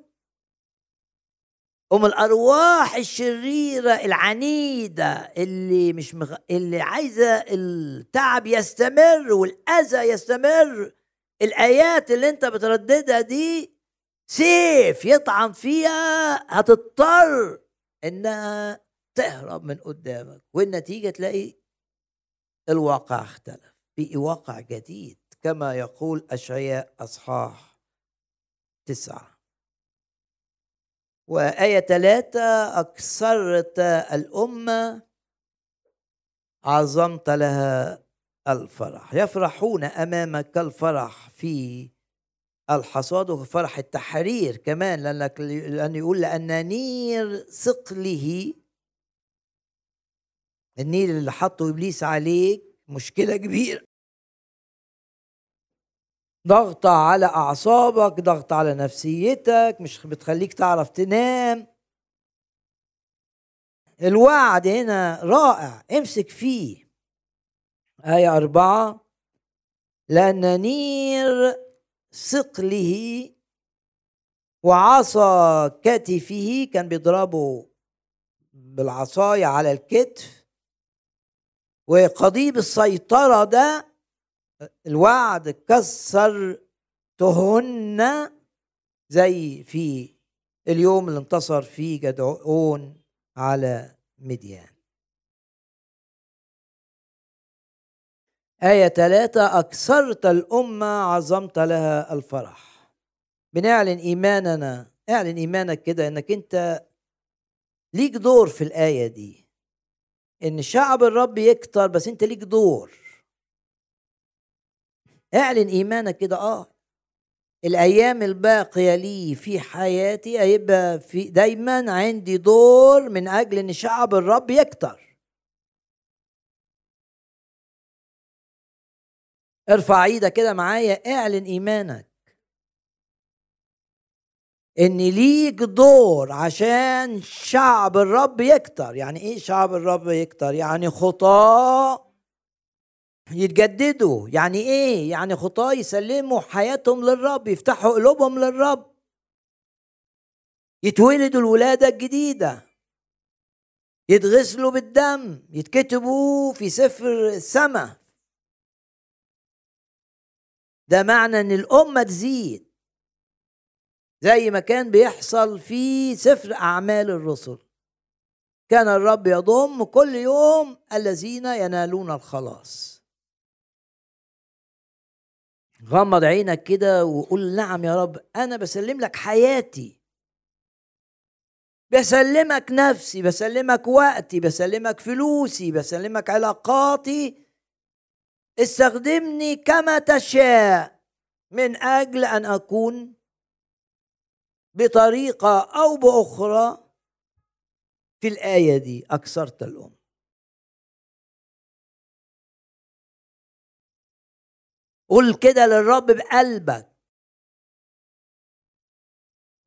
Speaker 1: ام الأرواح الشريرة العنيدة اللي مش مغ... اللي عايزة التعب يستمر والأذى يستمر. الآيات اللي أنت بترددها دي سيف يطعن فيها هتضطر إنها تهرب من قدامك. والنتيجة تلاقي الواقع اختلف. في واقع جديد كما يقول أشعياء أصحاح تسعة. وآية ثلاثة أكثرت الأمة عظمت لها الفرح. يفرحون أمامك الفرح في الحصاد وفي فرح التحرير كمان لأنك لأنه يقول لأن نير ثقله النير اللي حطه إبليس عليك مشكلة كبيرة. ضغط على أعصابك ضغط على نفسيتك مش بتخليك تعرف تنام. الوعد هنا رائع امسك فيه. آية أربعة لأن نير ثقله وعصا كتفه كان بيضربه بالعصاية على الكتف وقضيب السيطرة ده الوعد كسر تهن زي في اليوم اللي انتصر فيه جدعون على مديان. آية ثلاثة أكثرت الأمة عظمت لها الفرح. بنعلن إيماننا اعلن إيمانك كده إنك أنت ليك دور في الآية دي. إن شعب الرب يكتر بس أنت ليك دور. اعلن إيمانك كده آه. الأيام الباقية لي في حياتي هيبقى في دايما عندي دور من أجل إن شعب الرب يكتر. ارفع إيدك كده معايا اعلن إيمانك. إن ليك دور عشان شعب الرب يكتر. يعني إيه شعب الرب يكتر؟ يعني خطاة يتجددوا. يعني إيه؟ يعني خطاه يسلموا حياتهم للرب يفتحوا قلوبهم للرب. يتولدوا الولادة الجديدة. يتغسلوا بالدم. يتكتبوا في سفر السماء. ده معنى إن الأمة تزيد. زي ما كان بيحصل في سفر أعمال الرسل. كان الرب يضم كل يوم الذين ينالون الخلاص. غمض عينك كده وقول نعم يا رب أنا بسلم لك حياتي. بسلمك نفسي بسلمك وقتي بسلمك فلوسي بسلمك علاقاتي. استخدمني كما تشاء من أجل أن أكون بطريقة أو بأخرى في الآية دي أكثرت الام قول كده للرب بقلبك.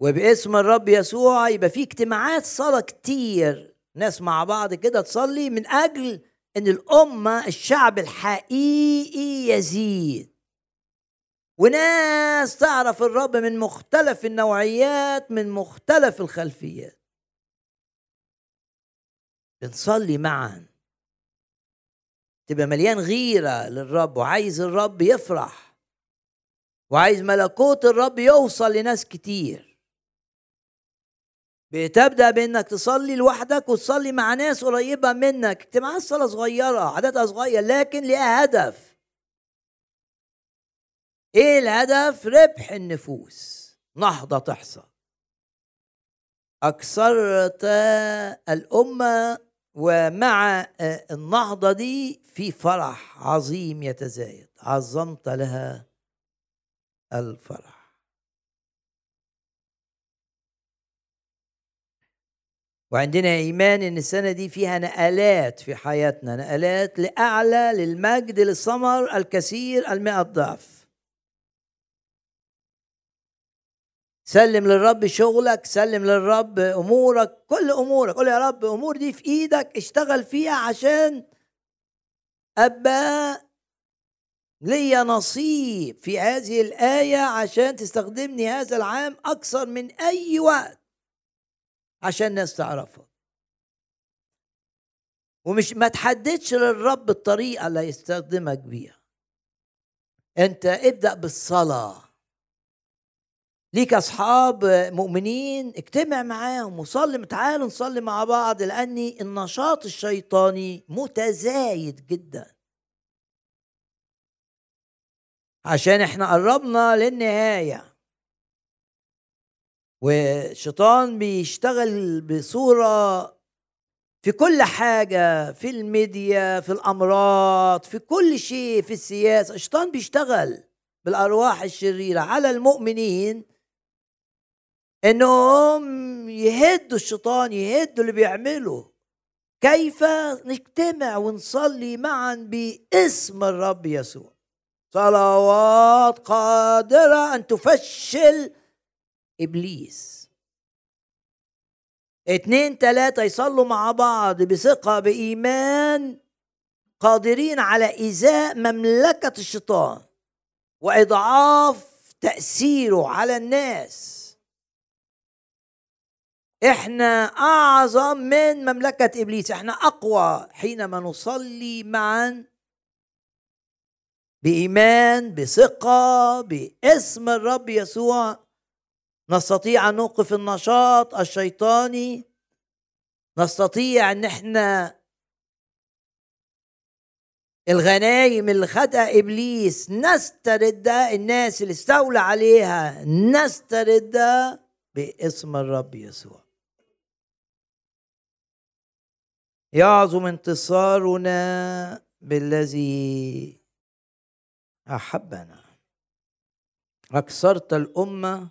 Speaker 1: وباسم الرب يسوع يبقى في اجتماعات صلاة كتير. ناس مع بعض كده تصلي من أجل إن الأمة الشعب الحقيقي يزيد. وناس تعرف الرب من مختلف النوعيات من مختلف الخلفيات. بنصلي معا. تبقى مليان غيرة للرب وعايز الرب يفرح وعايز ملكوت الرب يوصل لناس كتير. بتبدأ بإنك تصلي لوحدك وتصلي مع ناس قريبة منك اجتماعات صلاة صغيرة عددها صغير لكن ليها هدف. إيه الهدف؟ ربح النفوس. نهضة تحصل. أكثرت الأمة ومع النهضة دي في فرح عظيم يتزايد. عظمت لها الفرح. وعندنا إيمان إن السنة دي فيها نقلات في حياتنا نقلات لأعلى للمجد للثمر الكثير المئة ضعف سلم للرب شغلك سلم للرب أمورك كل أمورك. قول يا رب أمور دي في إيدك اشتغل فيها عشان أبقى ليا نصيب في هذه الآية عشان تستخدمني هذا العام أكثر من أي وقت عشان الناس تعرفها ومش ما تحددش للرب الطريقة اللي هيستخدمك بيها. أنت ابدأ بالصلاة. ليك أصحاب مؤمنين اجتمع معاهم وصلي تعالوا نصلي مع بعض لأن النشاط الشيطاني متزايد جدا. عشان إحنا قربنا للنهاية. والشيطان بيشتغل بصورة في كل حاجة في الميديا في الأمراض في كل شيء في السياسة. الشيطان بيشتغل بالأرواح الشريرة على المؤمنين إنهم يهدوا الشيطان يهدوا اللي بيعمله كيف نجتمع ونصلي معا باسم الرب يسوع؟ صلوات قادرة أن تفشل إبليس. اتنين تلاتة يصلوا مع بعض بثقة بإيمان قادرين على إزاء مملكة الشيطان وإضعاف تأثيره على الناس. إحنا أعظم من مملكة إبليس. إحنا أقوى حينما نصلي معا بإيمان بثقة باسم الرب يسوع. نستطيع أن نوقف النشاط الشيطاني. نستطيع أن إحنا الغنايم اللي خدها إبليس نستردها. الناس اللي استولى عليها نستردها باسم الرب يسوع. يعظم انتصارنا بالذي أحبنا. أكثرت الأمة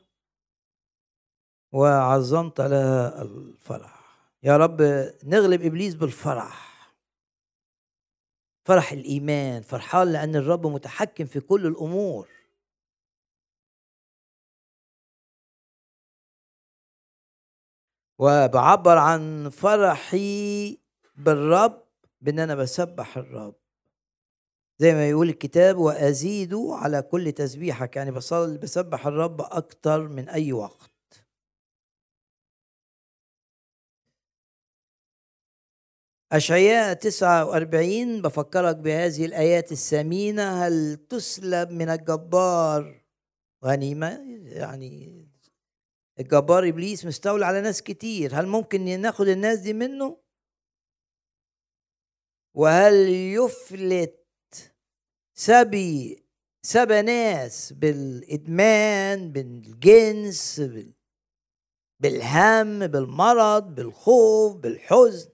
Speaker 1: وعظمت لها الفرح. يا رب نغلب إبليس بالفرح. فرح الإيمان فرحان لأن الرب متحكم في كل الأمور. وبعبر عن فرحي بالرب بإن أنا بسبح الرب. زي ما يقول الكتاب وأزيد على كل تسبيحك. يعني بصلي بسبح الرب أكتر من أي وقت. أشعياء 49 بفكرك بهذه الآيات الثمينة هل تسلب من الجبار؟ غنيمة يعني الجبار إبليس مستولى على ناس كتير. هل ممكن ناخد الناس دي منه؟ وهل يفلت سبي سبى ناس بالإدمان بالجنس بالهم بالمرض بالخوف بالحزن؟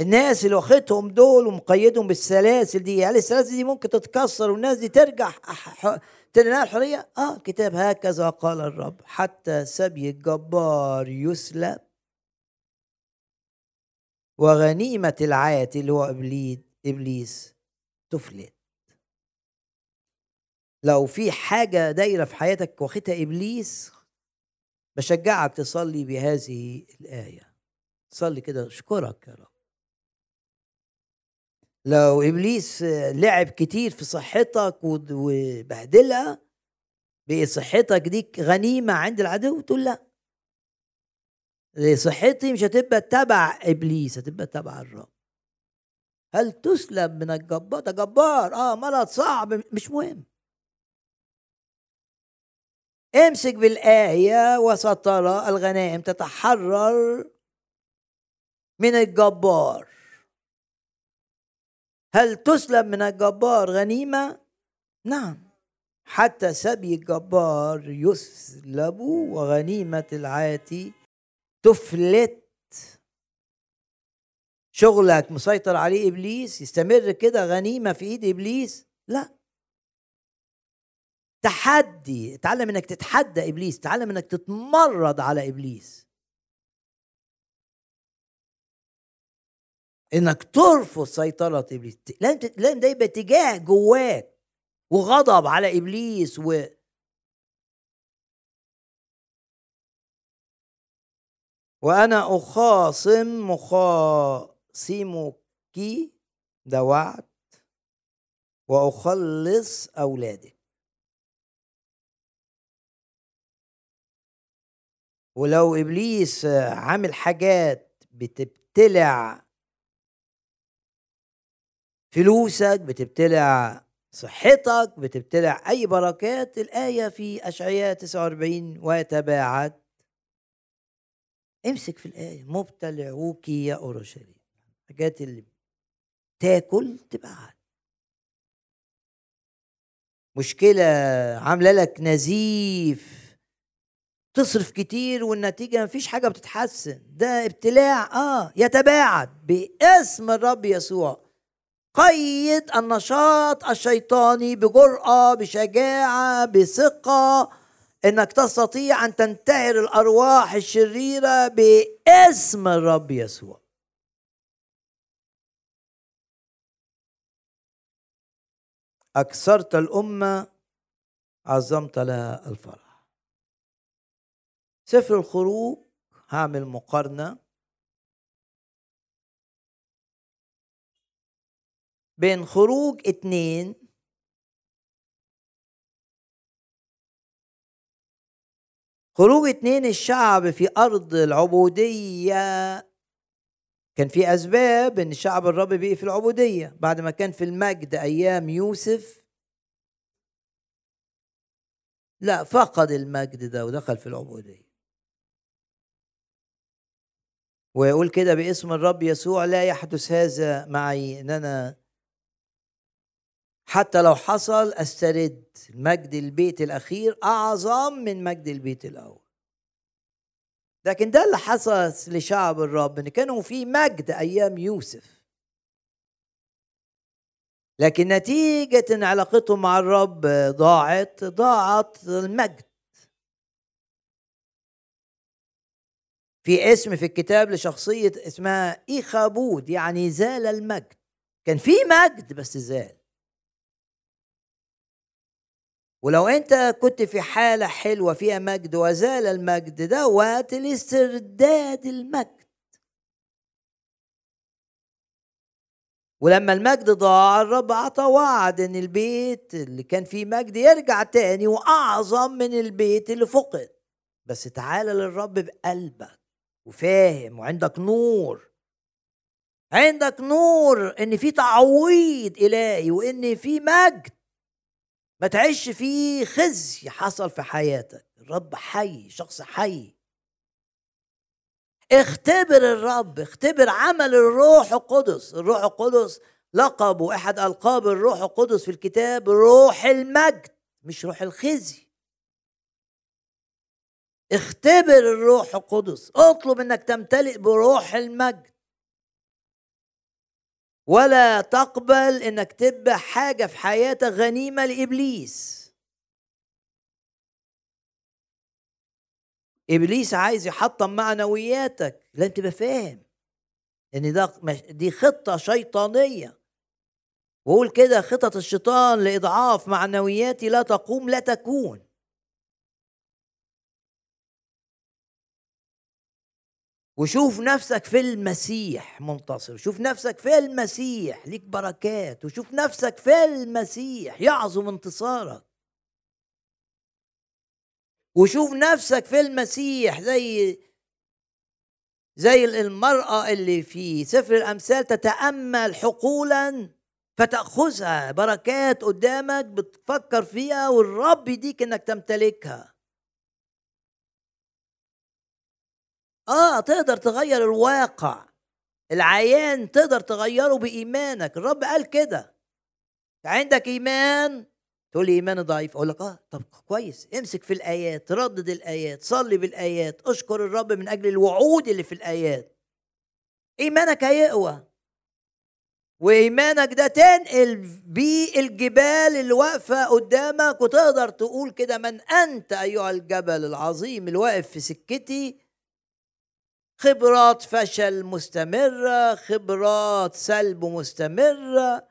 Speaker 1: الناس اللي واخدهم دول ومقيدهم بالسلاسل دي هل السلاسل دي ممكن تتكسر والناس دي ترجع تنال الحرية؟ آه الكتاب هكذا قال الرب حتى سبي الجبار يسلب وغنيمة العات اللي هو إبليس تفلت. لو في حاجة دايرة في حياتك واخدها إبليس بشجعك تصلي بهذه الآية. صلي كده اشكرك يا رب. لو إبليس لعب كتير في صحتك وبهدلها بقي صحتك دي غنيمة عند العدو تقول لا. صحتي مش هتبقى تبع إبليس هتبقى تبع الرب. هل تسلم من الجبار؟ ده جبار. آه مرض صعب مش مهم. امسك بالآية وسترى الغنائم تتحرر من الجبار. هل تسلب من الجبار غنيمة؟ نعم. حتى سبي الجبار يسلب وغنيمة العاتي تفلت شغلك مسيطر عليه إبليس يستمر كده غنيمة في إيد إبليس؟ لا. تحدي اتعلم إنك تتحدى إبليس تعلم إنك تتمرد على إبليس. إنك ترفض سيطرة إبليس. لازم لازم ده يبقى اتجاه جواك وغضب على إبليس و وأنا أخاصم مخاصمك ده وعد وأخلص أولادك. ولو إبليس عامل حاجات بتبتلع فلوسك بتبتلع صحتك بتبتلع أي بركات الآية في أشعياء 49 ويتباعد امسك في الآية مبتلعوك يا أورشليم. الحاجات اللي تاكل تبعد مشكلة عاملة لك نزيف. تصرف كتير والنتيجة مفيش حاجة بتتحسن. ده ابتلاع آه يتباعد باسم الرب يسوع. قيد النشاط الشيطاني بجرأة بشجاعة بثقة. إنك تستطيع أن تنتهر الأرواح الشريرة باسم الرب يسوع. أكثرت الأمة عظمت لها الفرح. سفر الخروج هعمل مقارنة. بين خروج اتنين خروج اتنين الشعب في أرض العبودية. كان في أسباب إن شعب الرب بقي في العبودية. بعد ما كان في المجد أيام يوسف لا فقد المجد ده ودخل في العبودية. ويقول كده باسم الرب يسوع لا يحدث هذا معي ان أنا حتى لو حصل أسترد مجد البيت الأخير أعظم من مجد البيت الأول. لكن ده اللي حصل لشعب الرب إن كانوا في مجد أيام يوسف. لكن نتيجة إن علاقتهم مع الرب ضاعت ضاعت المجد. في اسم في الكتاب لشخصية اسمها إيخابود يعني زال المجد. كان في مجد بس زال. ولو انت كنت في حالة حلوة فيها مجد وزال المجد ده وقت الاسترداد المجد. ولما المجد ضاع الرب عطى وعد إن البيت اللي كان فيه مجد يرجع تاني وأعظم من البيت اللي فقد. بس تعالى للرب بقلبك وفاهم وعندك نور. عندك نور إن في تعويض إلهي وإن في مجد. ما تعيش في خزي حصل في حياتك. الرب حي شخص حي. اختبر الرب اختبر عمل الروح القدس. الروح القدس لقبه احد ألقاب الروح القدس في الكتاب روح المجد مش روح الخزي. اختبر الروح القدس. اطلب إنك تمتلئ بروح المجد. ولا تقبل إنك تبقى حاجة في حياتك غنيمة لإبليس. إبليس عايز يحطم معنوياتك. لازم تبقى فاهم ان ده دي خطة شيطانية. وقول كده خطط الشيطان لإضعاف معنوياتي لا تقوم لا تكون. وشوف نفسك في المسيح منتصر. شوف نفسك في المسيح ليك بركات. وشوف نفسك في المسيح يعظم انتصارك. وشوف نفسك في المسيح زي زي المرأة اللي في سفر الأمثال تتأمل حقولا فتأخذها بركات قدامك بتفكر فيها والرب يديك إنك تمتلكها. آه تقدر تغير الواقع. العيان تقدر تغيره بإيمانك. الرب قال كده. عندك إيمان؟ تقول لي ايماني ضعيف. أقول لك آه طب كويس. امسك في الآيات ردد الآيات صلي بالآيات اشكر الرب من أجل الوعود اللي في الآيات. إيمانك هيقوى. وإيمانك ده تنقل بيه الجبال اللي واقفة قدامك. وتقدر تقول كده من أنت أيها الجبل العظيم اللي واقف في سكتي خبرات فشل مستمرة خبرات سلب مستمرة.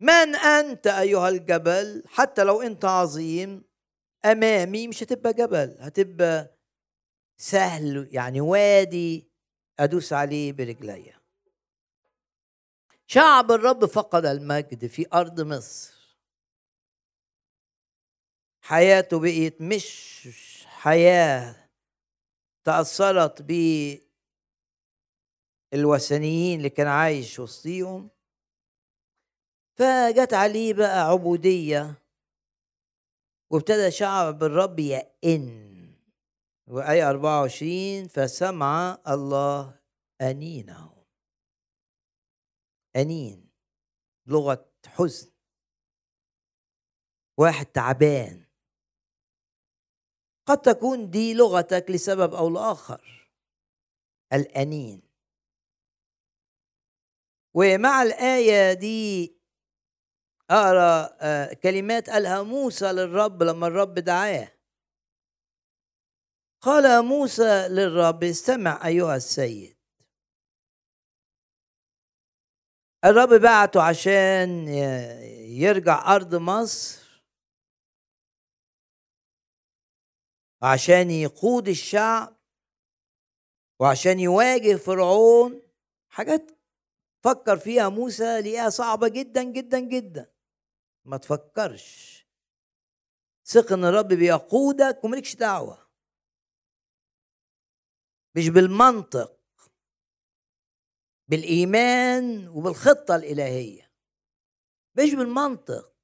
Speaker 1: من أنت أيها الجبل؟ حتى لو أنت عظيم أمامي مش هتبقى جبل هتبقى سهل يعني وادي أدوس عليه برجليا شعب الرب فقد المجد في أرض مصر. حياته بقيت مش حياة تأثرت بالوثنيين اللي كان عايش وسطيهم. فجت عليه بقى عبودية وابتدى شعب الرب يئن. وآية 24 فسمع الله أنينه. أنين لغة حزن. واحد تعبان. قد تكون دي لغتك لسبب أو لآخر. الأنين. ومع الآية دي اقرا آه، كلمات قالها موسى للرب لما الرب دعاه. قال موسى للرب استمع أيها السيد. الرب بعته عشان يرجع أرض مصر. وعشان يقود الشعب وعشان يواجه فرعون. حاجات فكر فيها موسى لقاها صعبة جدا جدا جدا. ما تفكرش. ثق إن الرب بيقودك وملكش دعوة. مش بالمنطق بالإيمان وبالخطة الإلهية. مش بالمنطق.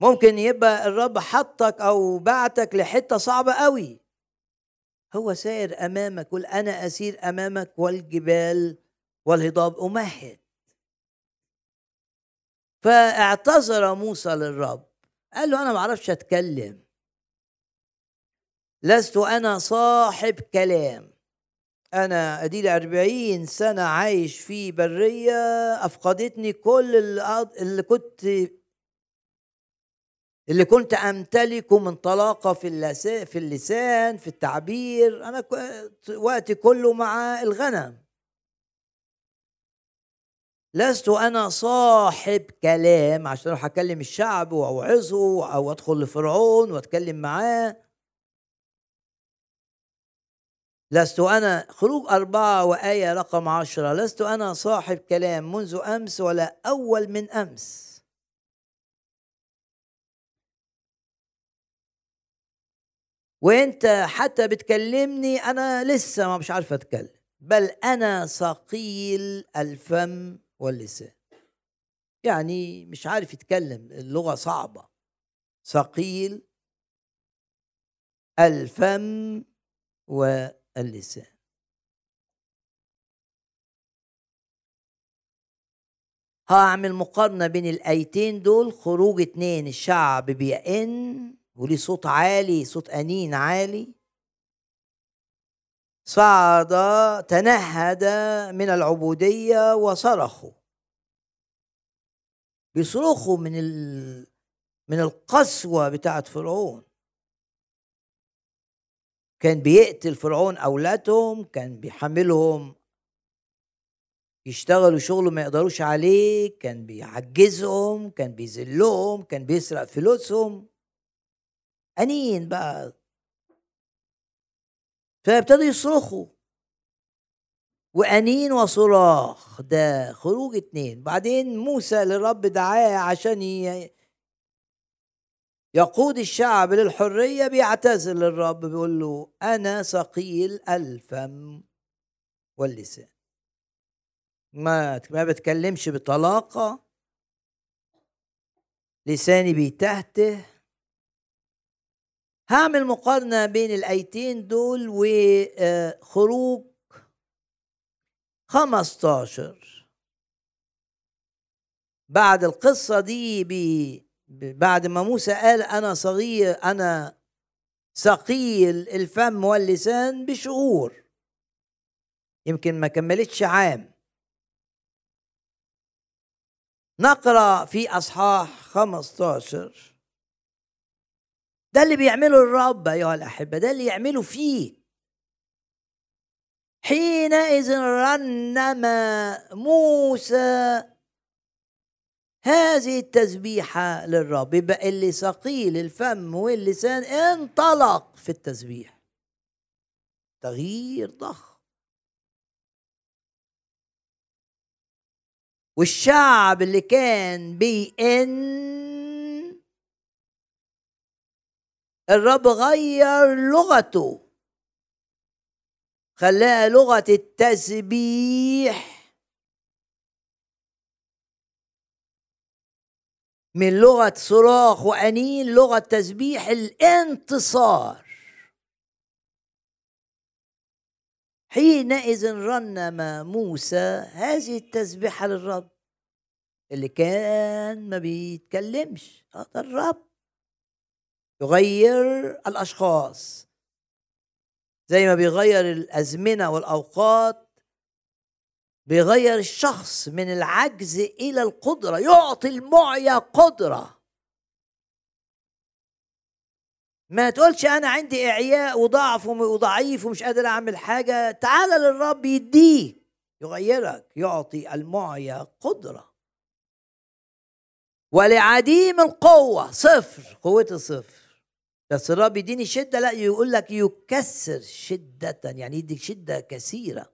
Speaker 1: ممكن يبقى الرب حطك أو بعتك لحتة صعبة قوي. هو سائر أمامك قل أنا أسير أمامك والجبال والهضاب أمهد. فاعتذر موسى للرب. قال له أنا ما أعرفش أتكلم. لست أنا صاحب كلام. أنا اديلي أربعين سنة عايش في برية أفقدتني كل اللي كنت اللي كنت امتلكه من طلاقه في في اللسان في التعبير أنا وقتي كله مع الغنم. لست أنا صاحب كلام عشان أروح أكلم الشعب واوعظه أو أدخل لفرعون وأتكلم معاه. لست أنا خروج أربعة وآية رقم عشرة. لست أنا صاحب كلام منذ أمس ولا أول من أمس. وانت حتى بتكلمني أنا لسه ما مش عارف اتكلم. بل أنا ثقيل الفم واللسان. يعني مش عارف يتكلم اللغة صعبة. ثقيل الفم واللسان. هعمل مقارنة بين الآيتين دول خروج اتنين الشعب بيئن وليه صوت عالي صوت أنين عالي. صعد تنهد من العبودية وصرخوا. بيصرخوا من ال... من القسوة بتاعت فرعون. كان بيقتل فرعون أولادهم كان بيحملهم. يشتغلوا شغل ما يقدروش عليه كان بيعجزهم كان بيذلهم كان بيسرق فلوسهم. أنين بقى. فابتدوا يصرخوا. وأنين وصراخ ده خروج اتنين. بعدين موسى للرب دعاه عشان يقود الشعب للحرية بيعتذر للرب بيقول له أنا ثقيل الفم واللسان. ما ما بتكلمش بطلاقة. لساني بيتهته. هعمل مقارنة بين الآيتين دول وخروج 15 بعد القصة دي بي بعد ما موسى قال أنا صغير أنا ثقيل الفم واللسان بشهور يمكن ما كملتش عام. نقرأ في أصحاح 15 ده اللي بيعمله الرب ايها الأحبة ده اللي يعمله فيه. حينئذ رنم موسى. هذه التسبيحة للرب يبقى اللي ثقيل الفم واللسان انطلق في التسبيح. تغيير ضخم. والشعب اللي كان بيئن الرب غير لغته. خلاها لغة التسبيح. من لغة صراخ وأنين لغة تسبيح الانتصار. حينئذ رنم موسى هذه التسبيحة للرب اللي كان ما بيتكلمش. هذا الرب. يغير الأشخاص. زي ما بيغير الأزمنة والأوقات بيغير الشخص من العجز إلى القدرة يعطي المعيا قدرة. ما تقولش أنا عندي إعياء وضعف وضعيف ومش قادر أعمل حاجة. تعال للرب يديك يغيرك يعطي المعيا قدرة. ولعديم القوة صفر قوته صفر بس الرب يديني شدة لا يقول لك يكسر شدة يعني يديك شدة كثيرة.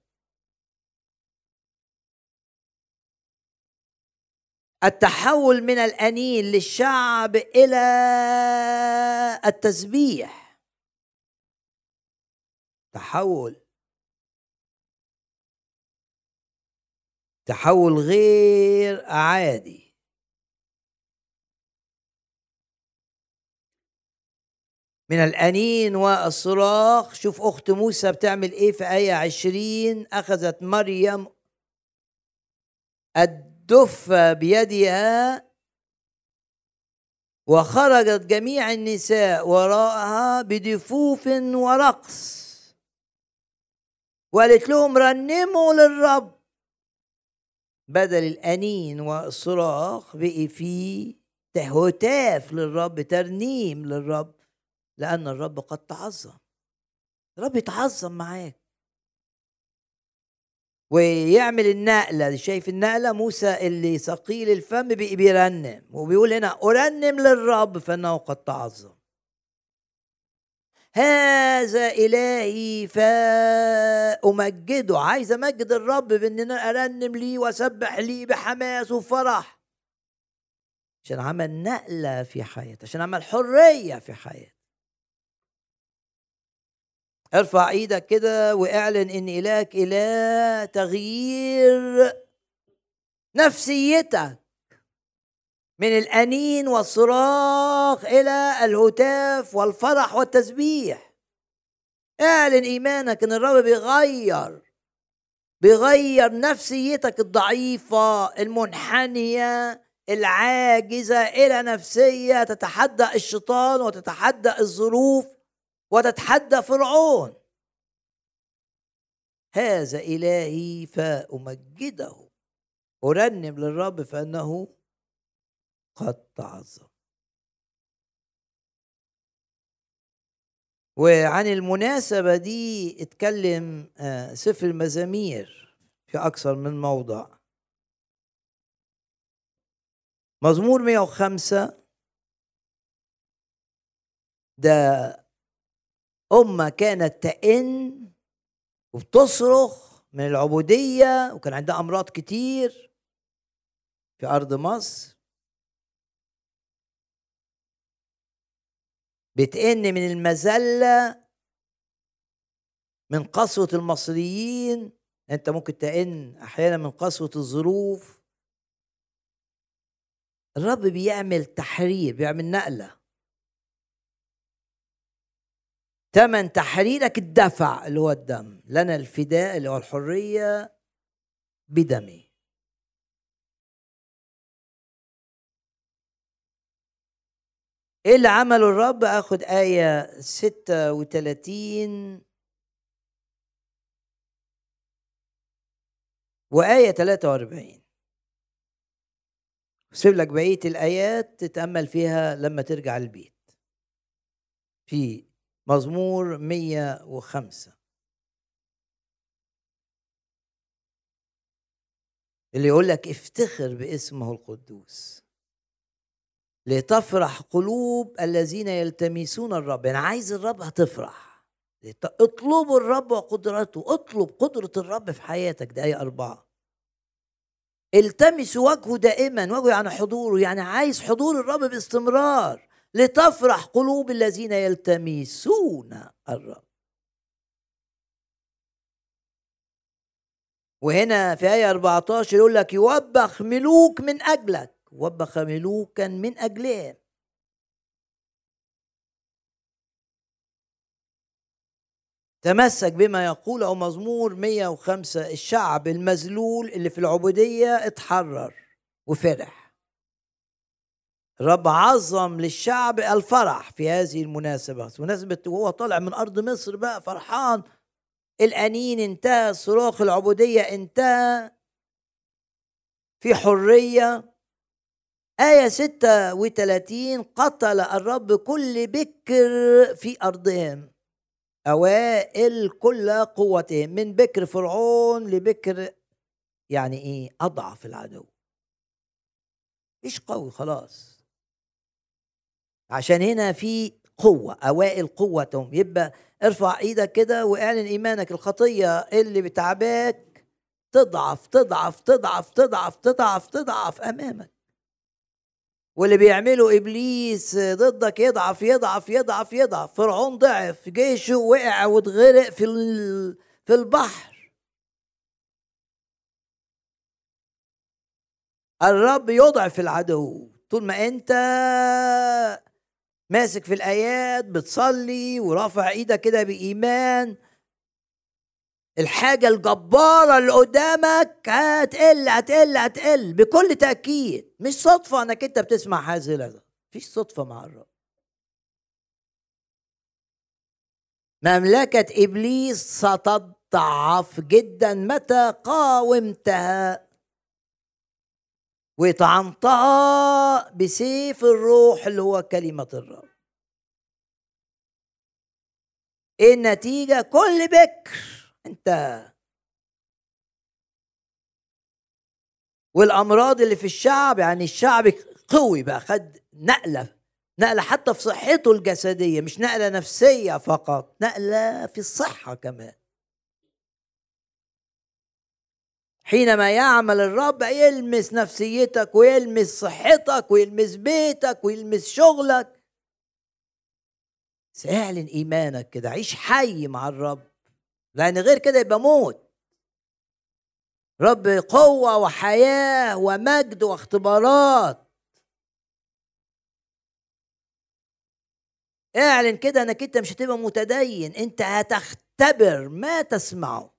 Speaker 1: التحول من الأنين للشعب إلى التسبيح. تحول. تحول غير عادي. من الأنين والصراخ. شوف أخت موسى بتعمل إيه في آية عشرين. أخذت مريم دف بيدها وخرجت جميع النساء وراءها بدفوف ورقص. وقالت لهم رنموا للرب. بدل الأنين والصراخ بقي في هتاف للرب ترنيم للرب. لأن الرب قد تعظم. الرب يتعظم معاك. ويعمل النقلة شايف النقلة؟ موسى اللي ثقيل الفم بيرنم. وبيقول هنا أرنم للرب فإنه قد تعظم. هذا إلهي فأمجده. عايز أمجد الرب بإن أنا أرنم ليه وأسبح ليه بحماس وفرح. عشان عمل نقلة في حياتي عشان عمل حرية في حياتي ارفع إيدك كده واعلن ان الهك اله تغيير نفسيتك من الانين والصراخ إلى الهتاف والفرح والتسبيح. اعلن ايمانك ان الرب بيغير بيغير نفسيتك الضعيفة المنحنية العاجزة إلى نفسية تتحدى الشيطان وتتحدى الظروف وتتحدى فرعون. هذا إلهي فأمجده. أرنم للرب فأنه قد تعظم وعن المناسبة دي اتكلم آه، سفر المزامير في أكثر من موضع. مزمور 105 ده أمة كانت تئن وبتصرخ من العبودية وكان عندها أمراض كتير في أرض مصر. بتئن من المذلة من قسوة المصريين. أنت ممكن تئن أحيانا من قسوة الظروف. الرب بيعمل تحرير بيعمل نقلة. تمن تحريرك الدفع اللي هو الدم لنا الفداء اللي هو الحرية بدمي. إيه اللي عمله الرب؟ آخد آية ستة وتلاتين. وآية 43 سيب لك بقية الآيات تتأمل فيها لما ترجع البيت في مزمور 105 اللي يقول لك افتخر باسمه القدوس. لتفرح قلوب الذين يلتمسون الرب. يعني عايز الرب هتفرح. اطلبوا الرب وقدرته. اطلب قدرة الرب في حياتك. ده آية أربعة. التمسوا وجهه دائما. وجهه يعني حضوره. يعني عايز حضور الرب باستمرار. لتفرح قلوب الذين يلتمسون الرب. وهنا في آية 14 يقول لك يوبخ ملوك من أجلك. وبخ ملوكا من أجلهم. تمسك بما يقوله مزمور 105 الشعب المذلول اللي في العبودية اتحرر وفرح. الرب عظم للشعب الفرح في هذه المناسبة. مناسبة وهو طالع من أرض مصر بقى فرحان. الأنين انتهى صراخ العبودية انتهى. في حرية. آية 36 قتل الرب كل بكر في أرضهم. أوائل كل قوتهم. من بكر فرعون لبكر يعني إيه؟ أضعف العدو. مش قوي خلاص. عشان هنا في قوة أوائل قوتهم. يبقى ارفع إيدك كده وأعلن إيمانك. الخطية اللي بتعباك تضعف تضعف تضعف تضعف تضعف تضعف أمامك. واللي بيعمله إبليس ضدك يضعف يضعف يضعف يضعف. فرعون ضعف جيشه وقع واتغرق في في البحر. الرب يضعف العدو. طول ما أنت ماسك في الآيات بتصلي ورافع إيدك كده بإيمان. الحاجة الجبارة اللي قدامك هتقل هتقل هتقل بكل تأكيد. مش صدفة إنك أنت بتسمع هذه الأذى مفيش صدفة مع الرب. مملكة إبليس ستضعف جدا متى قاومتها. وطعنتها بسيف الروح اللي هو كلمة الرب. إيه النتيجة؟ كل بكر. أنت. والأمراض اللي في الشعب يعني الشعب قوي بقى خد نقلة نقلة حتى في صحته الجسدية مش نقلة نفسية فقط نقلة في الصحة كمان. حينما يعمل الرب يلمس نفسيتك ويلمس صحتك ويلمس بيتك ويلمس شغلك. ساعلن إيمانك كده عيش حي مع الرب لأن غير كده يبقى موت. رب قوة وحياة ومجد واختبارات. اعلن كده إنك أنت مش هتبقى متدين أنت هتختبر ما تسمعه.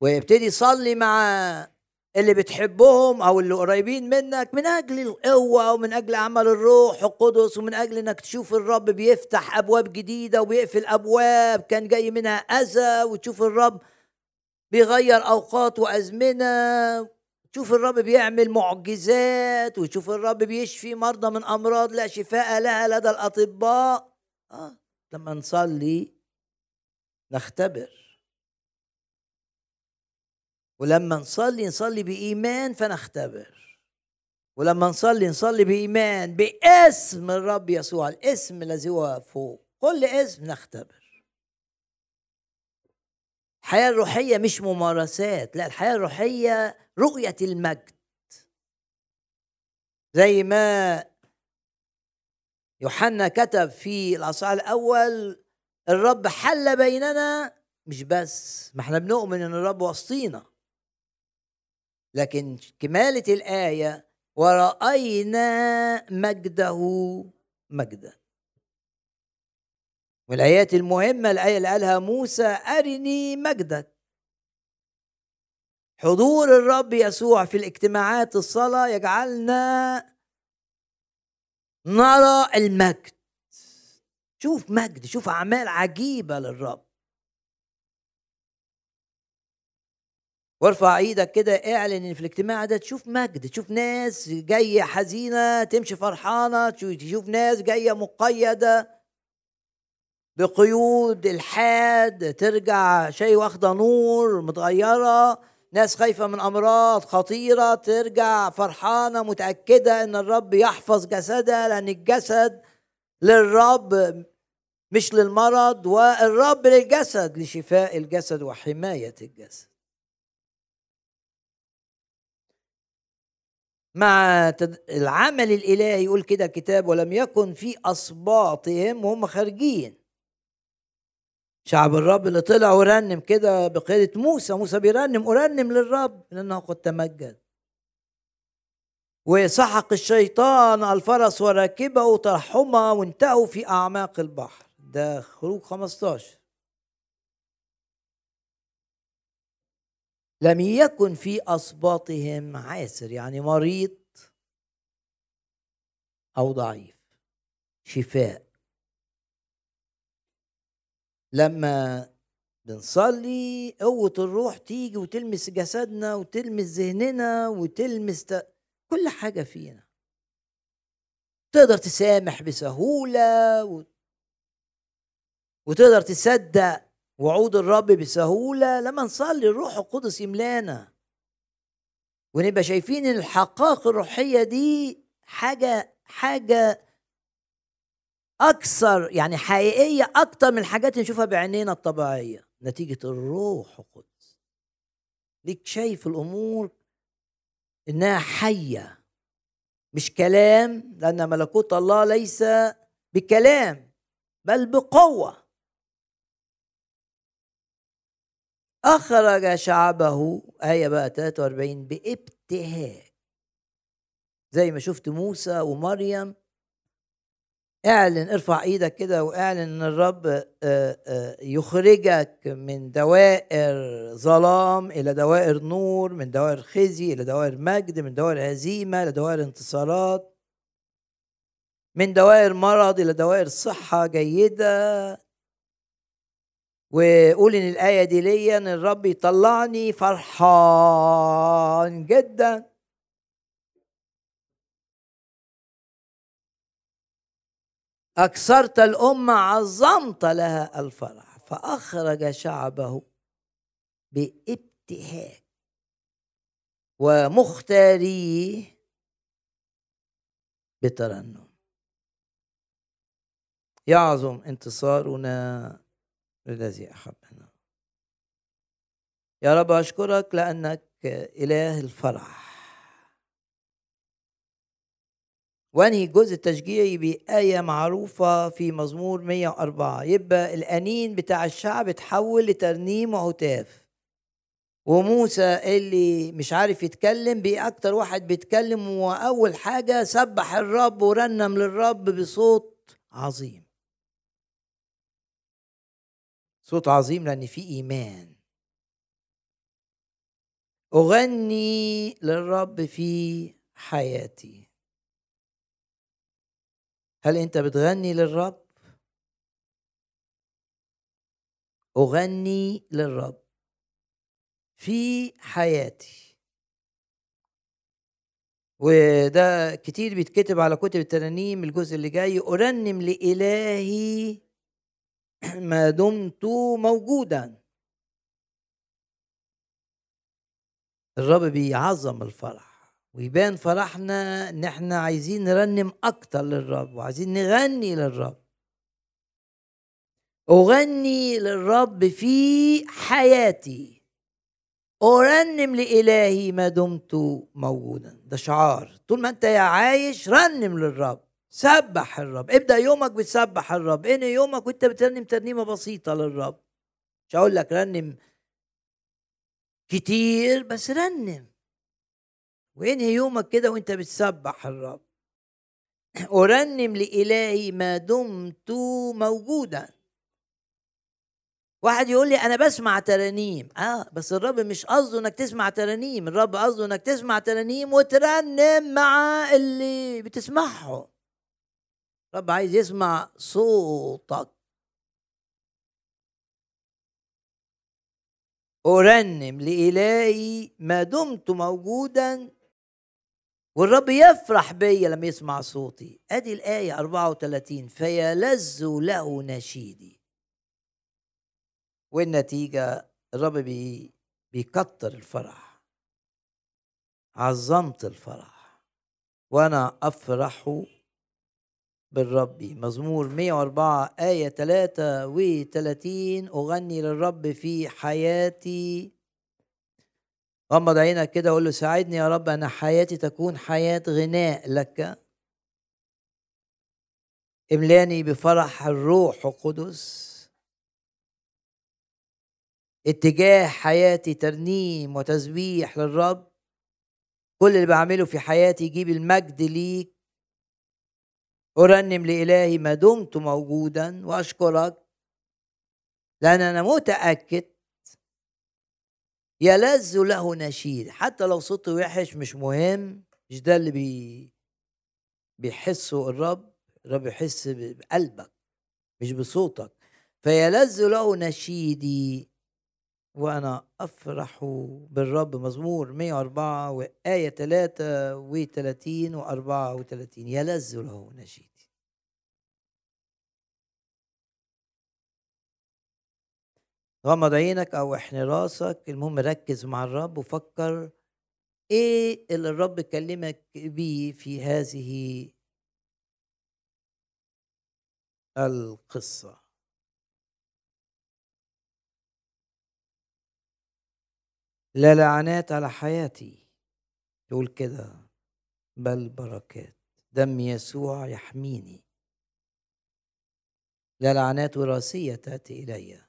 Speaker 1: ويبتدي صلي مع اللي بتحبهم أو اللي قريبين منك من أجل القوة ومن أجل عمل الروح القدس ومن أجل إنك تشوف الرب بيفتح أبواب جديدة وبيقفل أبواب كان جاي منها أذى وتشوف الرب بيغير أوقات وأزمنة تشوف الرب بيعمل معجزات وتشوف الرب بيشفي مرضى من أمراض لا شفاء لها لدى الأطباء. آه لما نصلي نختبر. ولما نصلي نصلي بإيمان فنختبر ولما نصلي نصلي بإيمان باسم الرب يسوع الاسم الذي هو فوق. كل اسم نختبر الحياة الروحية مش ممارسات لا الحياة الروحية رؤية المجد. زي ما يوحنا كتب في الأصحاح الأول الرب حل بيننا مش بس ما إحنا بنؤمن إن الرب وسطينا. لكن كمالة الآية ورأينا مجده مجدا. والآيات المهمة الآية اللي قالها موسى أرني مجدك. حضور الرب يسوع في الاجتماعات الصلاة يجعلنا نرى المجد. شوف مجد شوف أعمال عجيبة للرب. وارفع إيدك كده اعلن إن في الاجتماع ده تشوف مجد تشوف ناس جاية حزينة تمشي فرحانة تشوف ناس جاية مقيدة بقيود الحاد ترجع شيء واخدة نور متغيرة ناس خايفة من أمراض خطيرة ترجع فرحانة متأكدة إن الرب يحفظ جسدها لأن الجسد للرب مش للمرض والرب للجسد لشفاء الجسد وحماية الجسد. مع العمل الإلهي يقول كده الكتاب ولم يكن في اسباطهم وهم خارجين. شعب الرب اللي طلع ورنم كده بقيادة موسى موسى بيرنم أرنم للرب لأنه قد تمجد. وسحق الشيطان الفرس وراكبه ترحما وانتهوا في أعماق البحر. ده خروج 15 لم يكن في أصباطهم عاسر يعني مريض أو ضعيف شفاء. لما بنصلي قوة الروح تيجي وتلمس جسدنا وتلمس ذهننا وتلمس ت... كل حاجة فينا. تقدر تسامح بسهولة و... وتقدر تصدق وعود الرب بسهولة لما نصلي الروح القدس يملانا. ونبقى شايفين الحقائق الروحية دي حاجة حاجة أكثر يعني حقيقية أكثر من الحاجات اللي نشوفها بعينينا الطبيعية نتيجة الروح القدس. ليك شايف الأمور إنها حية مش كلام لأن ملكوت الله ليس بكلام بل بقوة. أخرج شعبه آية بقى 43 بابتهاج زي ما شفت موسى ومريم. اعلن ارفع إيدك كده واعلن إن الرب آه، آه، يخرجك من دوائر ظلام إلى دوائر نور من دوائر خزي إلى دوائر مجد من دوائر هزيمة إلى دوائر انتصارات. من دوائر مرض إلى دوائر صحة جيدة. وقول إن الآية دي ليا إن الرب يطلعني فرحان جدا. أكثرت الأمة عظمت لها الفرح فأخرج شعبه بابتهاج ومختاريه بترنم. يعظم انتصارنا الذي أحبنا يا رب أشكرك لأنك إله الفرح. وأنهي الجزء التشجيعي بآية معروفة في مزمور 104 يبقى الأنين بتاع الشعب اتحول لترنيم وهتاف وموسى اللي مش عارف يتكلم بقى أكتر واحد بيتكلم وأول حاجة سبح الرب ورنم للرب بصوت عظيم. صوت عظيم لأن في إيمان. أغني للرب في حياتي. هل أنت بتغني للرب؟ أغني للرب في حياتي. وده كتير بيتكتب على كتب الترانيم الجزء اللي جاي. أرنم لإلهي ما دمت موجودا. الرب بيعظم الفرح ويبان فرحنا إن إحنا عايزين نرنم أكتر للرب وعايزين نغني للرب. أغني للرب في حياتي. أرنم لإلهي ما دمت موجودا. ده شعار. طول ما أنت يا عايش رنم للرب. سبح الرب. ابدأ يومك بتسبح الرب. انهي يومك وانت بترنم ترنيمة بسيطة للرب. مش هقول لك رنم كتير بس رنم. وانهي يومك كده وانت بتسبح الرب. أرنم لإلهي ما دمت موجودا. واحد يقول لي أنا بسمع ترانيم. آه بس الرب مش قصده إنك تسمع ترانيم. الرب قصده إنك تسمع ترانيم وترنم مع اللي بتسمعه الرب عايز يسمع صوتك. أرنم لإلهي ما دمت موجودا. والرب يفرح بيا لما يسمع صوتي. أدي الآية 34 فيلذ له نشيدي. والنتيجة الرب بي بيكتر الفرح. عظمت الفرح. وأنا أفرح بالرب. مزمور 104 آية 33 أغني للرب في حياتي. غمض عينك كده وقول له ساعدني يا رب أن حياتي تكون حياة غناء لك. املأني بفرح الروح القدس. اتجاه حياتي ترنيم وتسبيح للرب. كل اللي بعمله في حياتي يجيب المجد ليك. أرنم لإلهي ما دمت موجودا وأشكرك لأن أنا متأكد يلذ له نشيد. حتى لو صوتي وحش مش مهم مش ده اللي بي بيحسه الرب. الرب يحس بقلبك مش بصوتك. فيلذ له نشيدي وأنا أفرح بالرب. مزمور 104 وآية 33 و 34 يلذ له نشيدي غمض عينك أو احني راسك المهم ركز مع الرب وفكر إيه اللي الرب كلمك بيه في هذه القصة. لا لعنات على حياتي. تقول كده بل بركات. دم يسوع يحميني. لا لعنات وراثية تأتي إلي.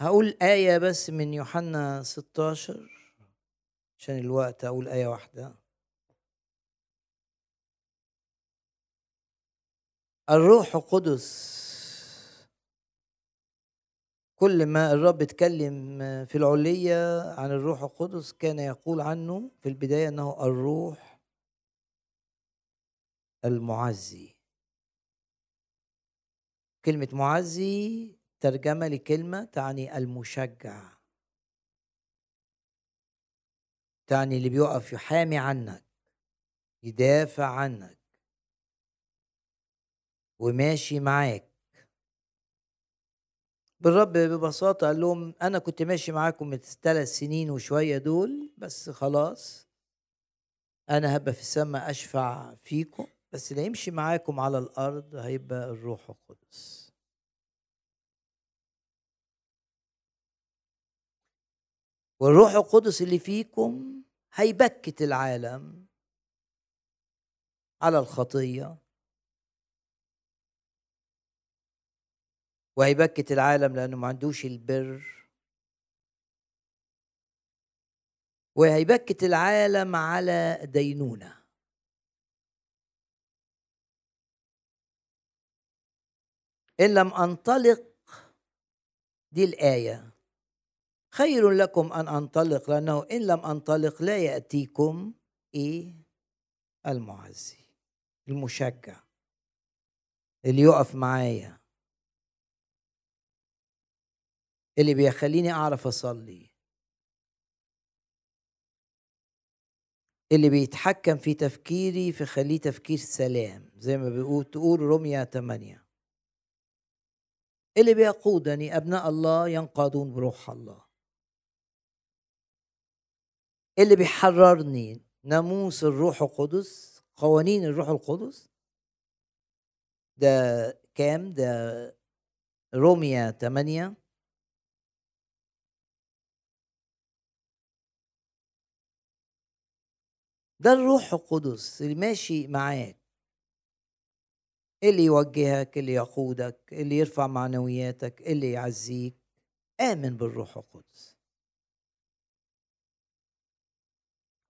Speaker 1: هقول آية بس من يوحنا 16 عشان الوقت أقول آية واحدة. الروح القدس كل ما الرب اتكلم في العلية عن الروح القدس كان يقول عنه في البداية أنه الروح المعزي. كلمة معزي ترجمة لكلمة تعني المشجع. تعني اللي بيقف يحامي عنك يدافع عنك. وماشي معاك. بالرب ببساطة قال لهم أنا كنت ماشي معاكم من ثلاث سنين وشوية دول بس خلاص أنا هبقى في السماء أشفع فيكم بس اللي يمشي معاكم على الأرض هيبقى الروح القدس. والروح القدس اللي فيكم هيبكت العالم على الخطية. وهيبكت العالم لأنه ما عندوش البر. وهيبكت العالم على دينونة. إن لم أنطلق دي الآية. خير لكم أن أنطلق لأنه إن لم أنطلق لا يأتيكم إيه؟ المعزي المشجع اللي يقف معايا اللي بيخليني أعرف أصلي اللي بيتحكم في تفكيري في خليه تفكير سلام زي ما بيقول تقول روميا 8 اللي بيقودني أبناء الله ينقادون بروح الله. اللي بيحررني. ناموس الروح القدس قوانين الروح القدس. ده كام؟ ده روميا 8 ده الروح القدس اللي ماشي معاك. اللي يوجهك اللي يقودك اللي يرفع معنوياتك اللي يعزيك. آمن بالروح القدس.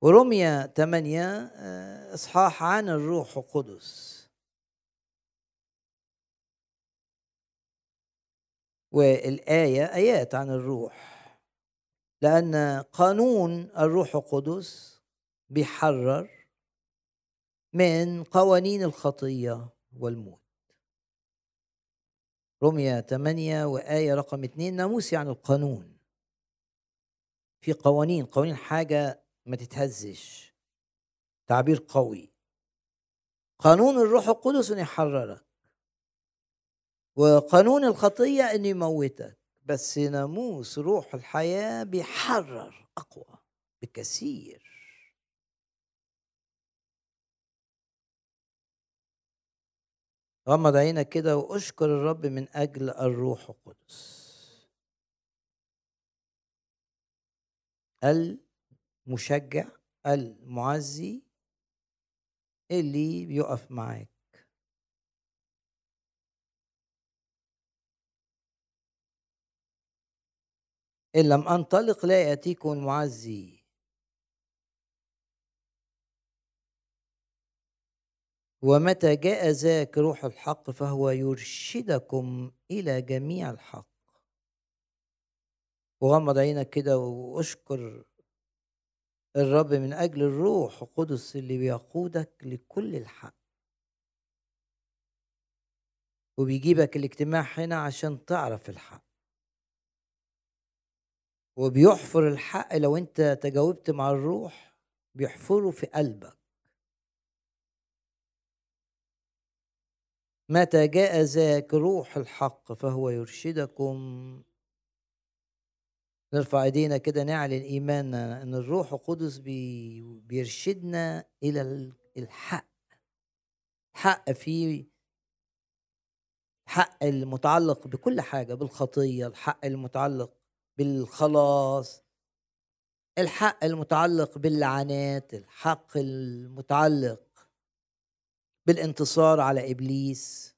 Speaker 1: ورمية 8 آه، إصحاح عن الروح القدس. والآية آيات عن الروح. لأن قانون الروح القدس بيحرر من قوانين الخطية والموت. رمية 8 وآية رقم 2 ناموس يعني القانون. في قوانين قوانين حاجة ما تتهزش. تعبير قوي. قانون الروح القدس إنه يحررك. وقانون الخطية إنه يموتك. بس ناموس روح الحياة بيحرر أقوى بكثير. غمض عينك كده وأشكر الرب من أجل الروح القدس. المشجع المعزي اللي بيقف معاك. إن لم أنطلق لا يأتيكم المعزي. ومتى جاء ذاك روح الحق فهو يرشدكم إلى جميع الحق. وغمض عينك كده وأشكر الرب من أجل الروح القدس اللي بيقودك لكل الحق. وبيجيبك الاجتماع هنا عشان تعرف الحق. وبيحفر الحق لو أنت تجاوبت مع الروح بيحفره في قلبك. متى جاء ذاك روح الحق فهو يرشدكم نرفع ايدينا كده نعلن ايماننا ان الروح القدس بي بيرشدنا إلى الحق. حق فيه حق المتعلق بكل حاجة بالخطية الحق المتعلق بالخلاص الحق المتعلق باللعنات الحق المتعلق بالانتصار على إبليس.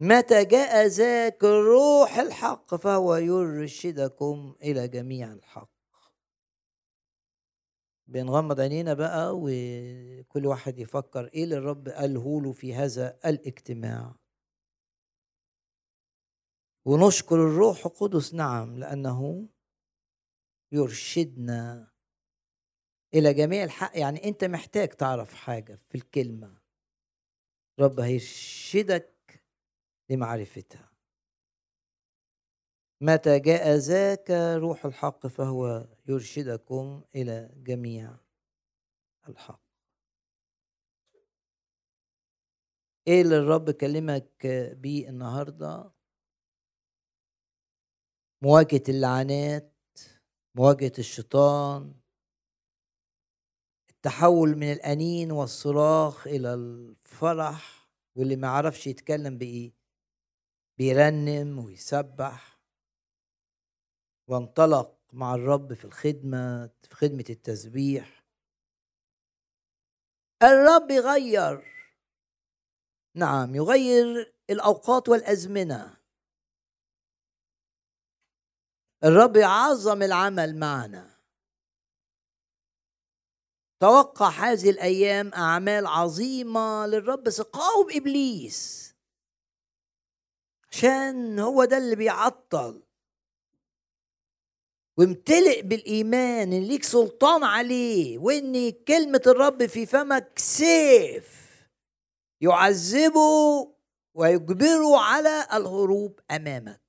Speaker 1: متى جاء ذاك الروح الحق فهو يرشدكم إلى جميع الحق. بنغمض عينينا بقى وكل واحد يفكر إيه اللي الرب قاله له في هذا الاجتماع. ونشكر الروح القدس نعم لأنه يرشدنا إلى جميع الحق. يعني أنت محتاج تعرف حاجة في الكلمة. رب هيرشدك لمعرفتها. متى جاء ذاك روح الحق فهو يرشدكم إلى جميع الحق. إيه اللي الرب كلمك بيه النهارده؟ مواجهة اللعنات مواجهة الشيطان التحول من الأنين والصراخ إلى الفرح واللي ما عرفش يتكلم بإيه؟ بيرنم ويسبح وانطلق مع الرب في الخدمة في خدمة التسبيح. الرب يغير. نعم يغير الأوقات والأزمنة. الرب يعظم العمل معنا. توقع هذه الأيام أعمال عظيمة للرب بس قاوم إبليس. عشان هو ده اللي بيعطل. وامتلئ بالإيمان إن ليك سلطان عليه وإن كلمة الرب في فمك سيف. يعذبه ويجبره على الهروب أمامك.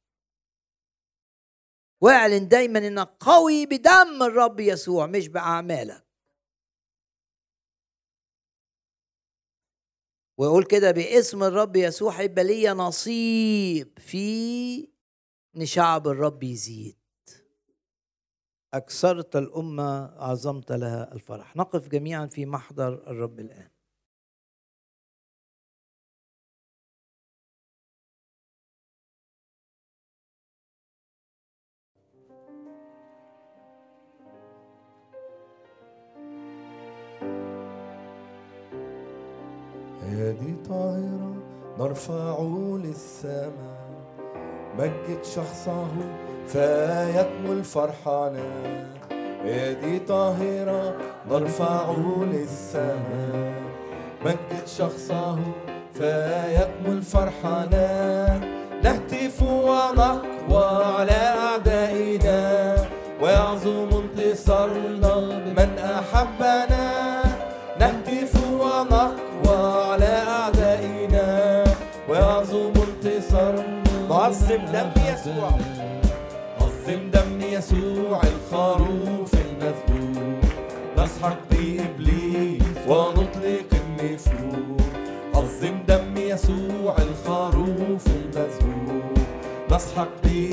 Speaker 1: واعلن دايما إنك قوي بدم الرب يسوع مش بأعمالك. ويقول كده باسم الرب يسوع هيبقى ليا نصيب في إن شعب الرب يزيد. أكثرت الأمة عظمت لها الفرح. نقف جميعا في محضر الرب الآن.
Speaker 2: أولادي طاهرة نرفعه للسماء. مجد شخصه فيكمل فرحنا يدي طاهرة نرفعه للسماء. مجد شخصه فيكمل فرحنا نهتف ونقوى على عظم دم يسوع. عظم دم يسوع الخروف المذبوح. نسحق بإبليس ونطلق النفور عظم دم يسوع الخروف المذبوح. نسحق بإبليس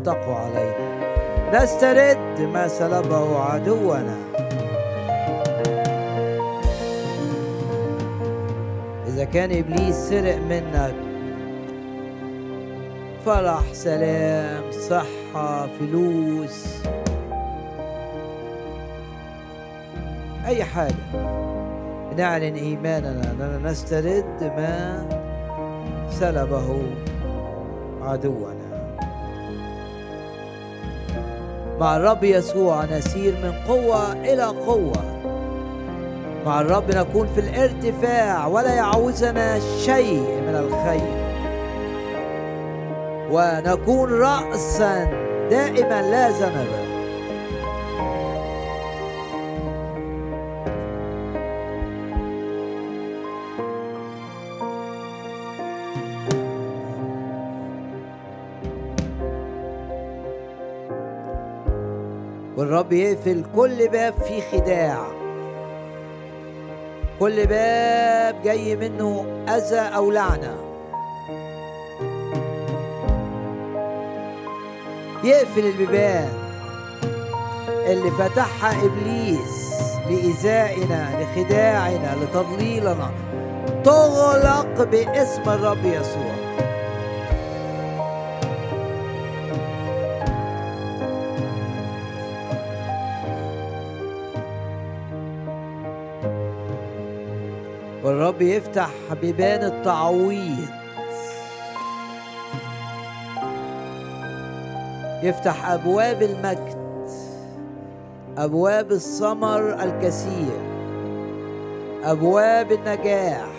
Speaker 2: ينطق علينا
Speaker 1: نسترد ما سلبه عدونا. إذا كان إبليس سرق منك فرح سلام صحة فلوس أي حاجة. نعلن إيماننا أننا نسترد ما سلبه عدونا. مع الرب يسوع نسير من قوة إلى قوة. مع الرب نكون في الارتفاع ولا يعوزنا شيء من الخير. ونكون رأسا دائما لا ذنبا والرب يقفل كل باب فيه خداع. كل باب جاي منه أذى أو لعنة. يقفل البيبان اللي فتحها إبليس لإيذائنا لخداعنا لتضليلنا. تغلق باسم الرب يسوع. والرب يفتح بيبان التعويض. يفتح أبواب المجد أبواب الثمر الكثير أبواب النجاح.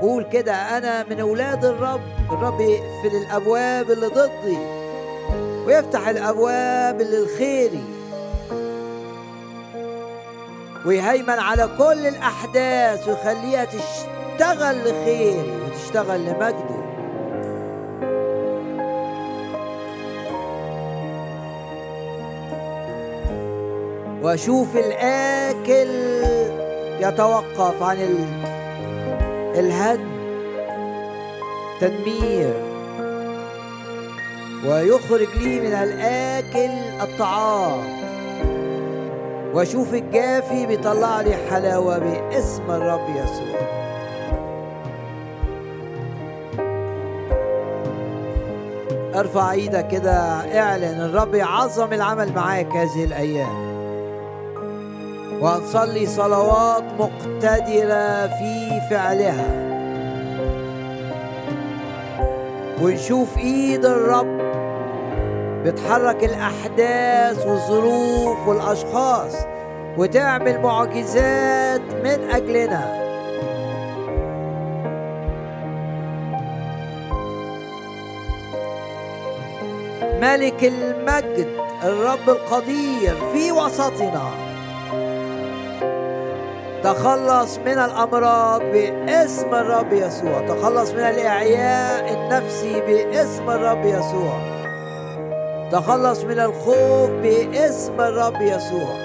Speaker 1: قول كده أنا من أولاد الرب الرب يقفل الأبواب اللي ضدي ويفتح الأبواب اللي لخيري. ويهيمن على كل الأحداث ويخليها تشتغل لخيري وتشتغل لمجده. وأشوف الآكل يتوقف عن ال- الهدم تدمير. ويخرج لي من الآكل الطعام. واشوف الجافي بيطلع لي حلاوة باسم الرب يسوع. ارفع إيدك كده اعلن الرب يعظم العمل معاك هذه الأيام. وهنصلي صلوات مقتدرة في فعلها. ونشوف ايد الرب بتحرك الأحداث والظروف والأشخاص وتعمل معجزات من أجلنا. ملك المجد الرب القدير في وسطنا. تخلص من الأمراض باسم الرب يسوع. تخلص من الإعياء النفسي باسم الرب يسوع. تخلص من الخوف باسم الرب يسوع.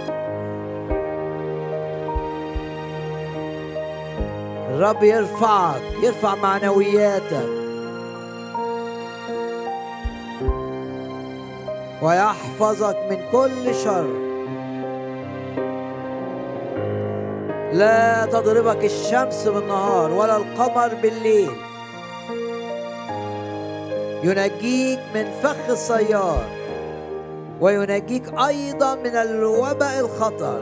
Speaker 1: الرب يرفعك يرفع معنوياتك. ويحفظك من كل شر. لا تضربك الشمس بالنهار ولا القمر بالليل. ينجيك من فخ الصياد وينجيك أيضا من الوباء الخطر.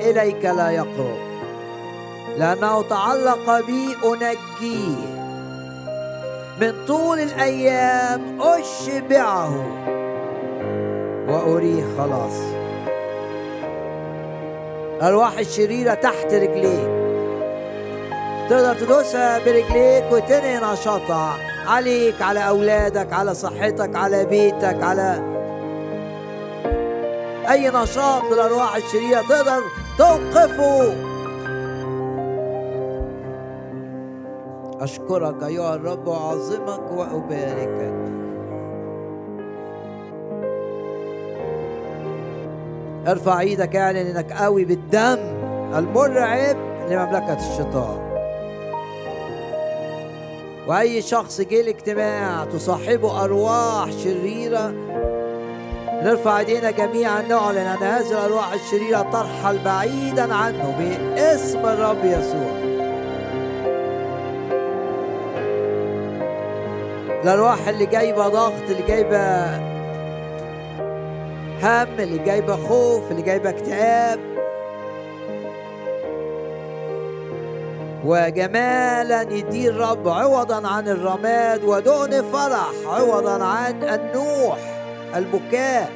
Speaker 1: إليك لا يقرب. لأنه تعلق بي أنجيه. من طول الأيام أشبعه. وأريه خلاص. الارواح الشريرة تحت رجليك. تقدر تدوسها برجليك وتنهي نشاطها. عليك على أولادك على صحتك على بيتك على أي نشاط للارواح الشريره تقدر توقفه. أشكرك أيها الرب وأعظمك وأباركك. ارفع إيدك اعلن إنك قوي بالدم المرعب لمملكة الشيطان. وأي شخص جه الاجتماع تصاحبه أرواح شريرة نرفع ايدينا جميعا نعلن ان هذه الأرواح الشريرة ترحل بعيدا عنه باسم الرب يسوع. الأرواح اللي جايبة ضغط اللي جايبة هم اللي جايبة خوف اللي جايبة اكتئاب. وجمالا يدي الرب عوضا عن الرماد ودهن فرح عوضا عن النوح. البكاء.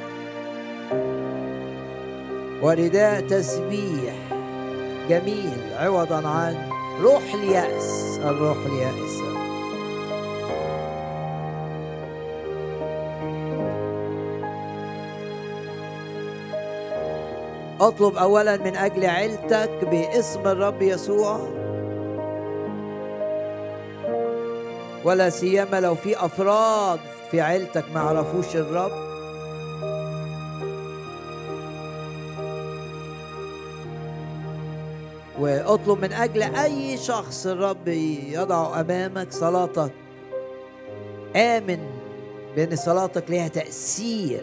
Speaker 1: ورداء تسبيح. جميل. عوضا عن روح اليأس. الروح اليأس. اطلب اولا من أجل عيلتك باسم الرب يسوع. ولا سيما لو في أفراد في عيلتك ما عرفوش الرب؟ واطلب من أجل أي شخص الرب يضع أمامك صلاتك. آمن بأن صلاتك ليها تأثير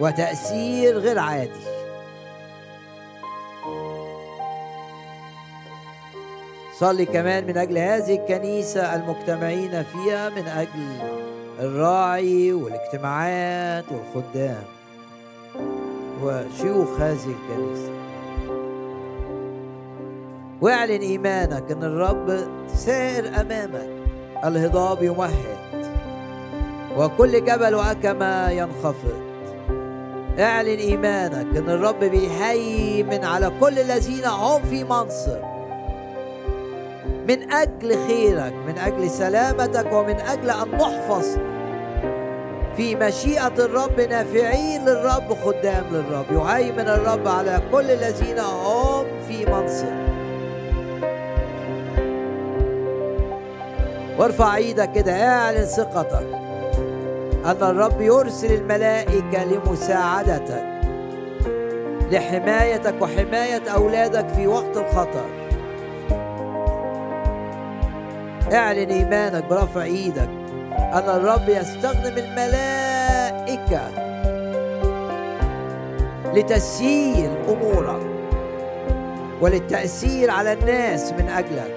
Speaker 1: وتأثير غير عادي. صلي كمان من أجل هذه الكنيسة المجتمعين فيها من أجل الراعي والاجتماعات والخدام وشيوخ هذه الكنيسة. واعلن إيمانك إن الرب سائر امامك الهضاب يمهد وكل جبل وأكمة ينخفض. اعلن إيمانك إن الرب بيهيمن على كل الذين هم في منصب. من أجل خيرك من أجل سلامتك ومن أجل أن نحفظ في مشيئة الرب نافعين للرب خدام للرب يهيمن الرب على كل الذين هم في منصب. وارفع إيدك كده اعلن ثقتك أن الرب يرسل الملائكة لمساعدتك لحمايتك وحماية أولادك في وقت الخطر. اعلن إيمانك برفع إيدك. أن الرب يستخدم الملائكة لتسيير أمورك وللتأثير على الناس من أجلك.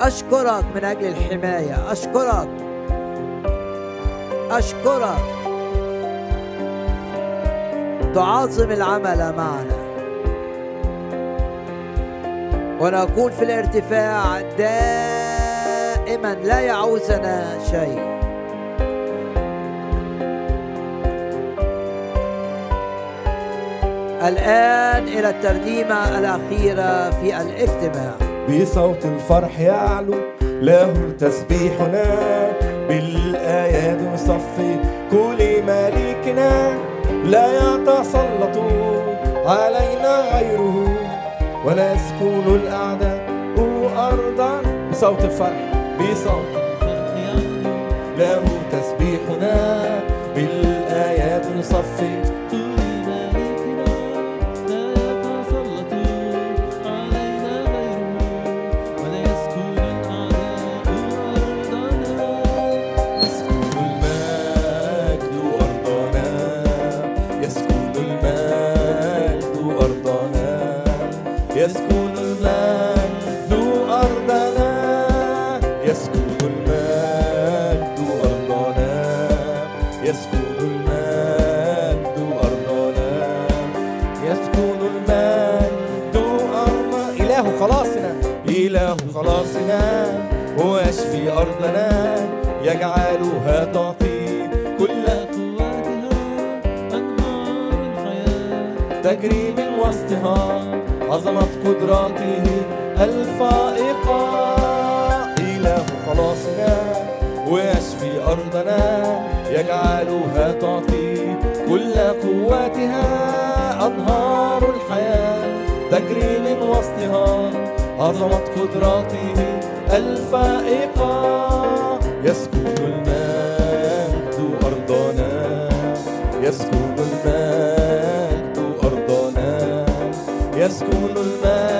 Speaker 1: أشكرك من أجل الحماية. أشكرك. أشكرك. تعظم العمل معنا. ونكون في الارتفاع دائما لا يعوزنا شيء. الآن إلى الترنيمة الأخيرة في الاجتماع.
Speaker 2: بصوت الفرح يعلو له تسبيحنا. بالآيات نصفي كل مليكنا لا يتسلط علينا غيره. ولا يسكن الأعداء أرضا بصوت الفرح بصوت له تسبيحنا بالآيات نصفي. أرضنا يجعلها تعطي كل تجري من وسطها عظمة قدراته الفائقة. إله خلاصنا ويشفي أرضنا يجعلها تعطي كل قوتها أنهار الحياة. تجري من وسطها عظمة قدراته الفائقة يسكن المجد أرضنا يسكن المجد أرضنا يسكن المجد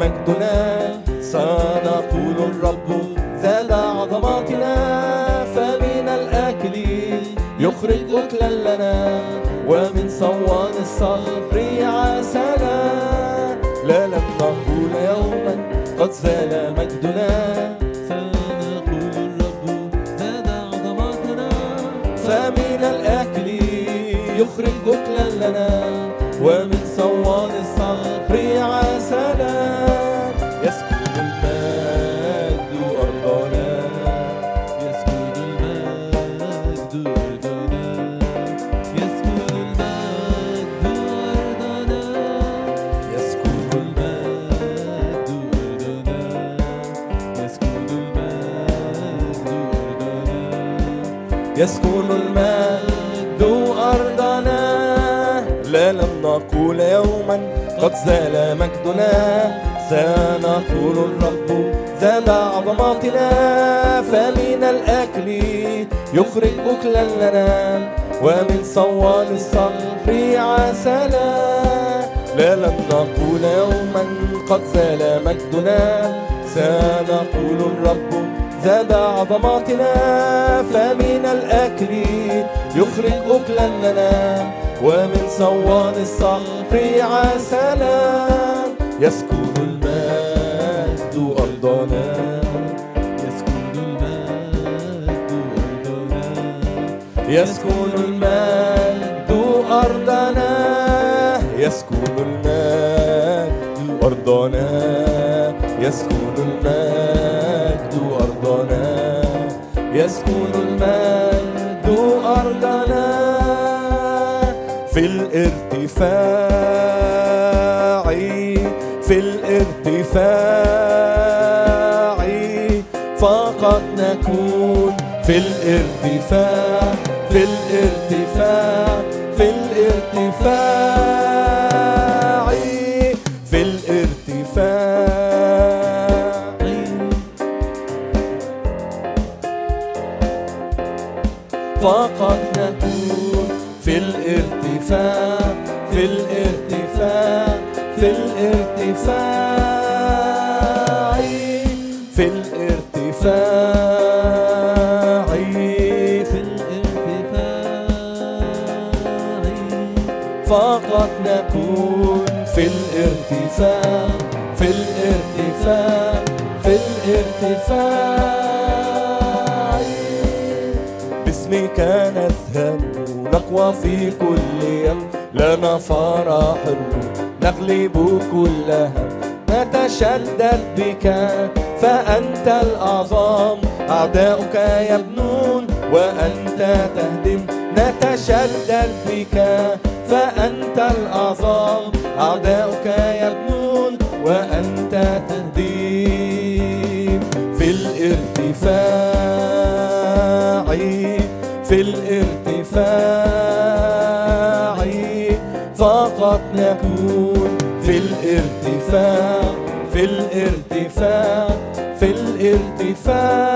Speaker 2: مجدنا. سنقول الرب زاد عظماتنا فمن الآكل يخرج أكلا لنا ومن صوان الصخر عسلا لا لم نقول يوما قد زال مجدنا.
Speaker 3: سنقول الرب زاد عظماتنا
Speaker 2: فمن الأكل يخرج أكلا لنا ومن قد زال مجدنا سنقول الرب زاد عظماتنا. فمن الأكل يخرج أكلا لنا ومن صوان الصخر عسلا لا لم نقول يوما قد زال مجدنا سنقول الرب زاد عظماتنا. فمن الأكل يخرج أكلا لنا ومن صوان الصخر عسلا يسكن المجد أرضنا.
Speaker 3: يسكن المجد أرضنا.
Speaker 2: يسكن المجد أرضنا. يسكن المجد أرضنا. يسكن الارتفاع في الارتفاع. فقط نكون في الارتفاع في الارتفاع في الارتفاع في الارتفاع. فقط نكون في الارتفاع. الارتفاع في الارتفاع في الارتفاع. فقط نكون في الارتفاع في الارتفاع في الارتفاع. باسمك نذهب نقوى في كل يوم لنا فرح الروح نغلب كل هم نتشدد بك فأنت الأعظم. أعداؤك يبنون وأنت تهدم. نتشدد بك فأنت الأعظم. أعداؤك يبنون وأنت تهدم. في الارتفاع في الارتفاع. الارتفاع في الارتفاع في الارتفاع.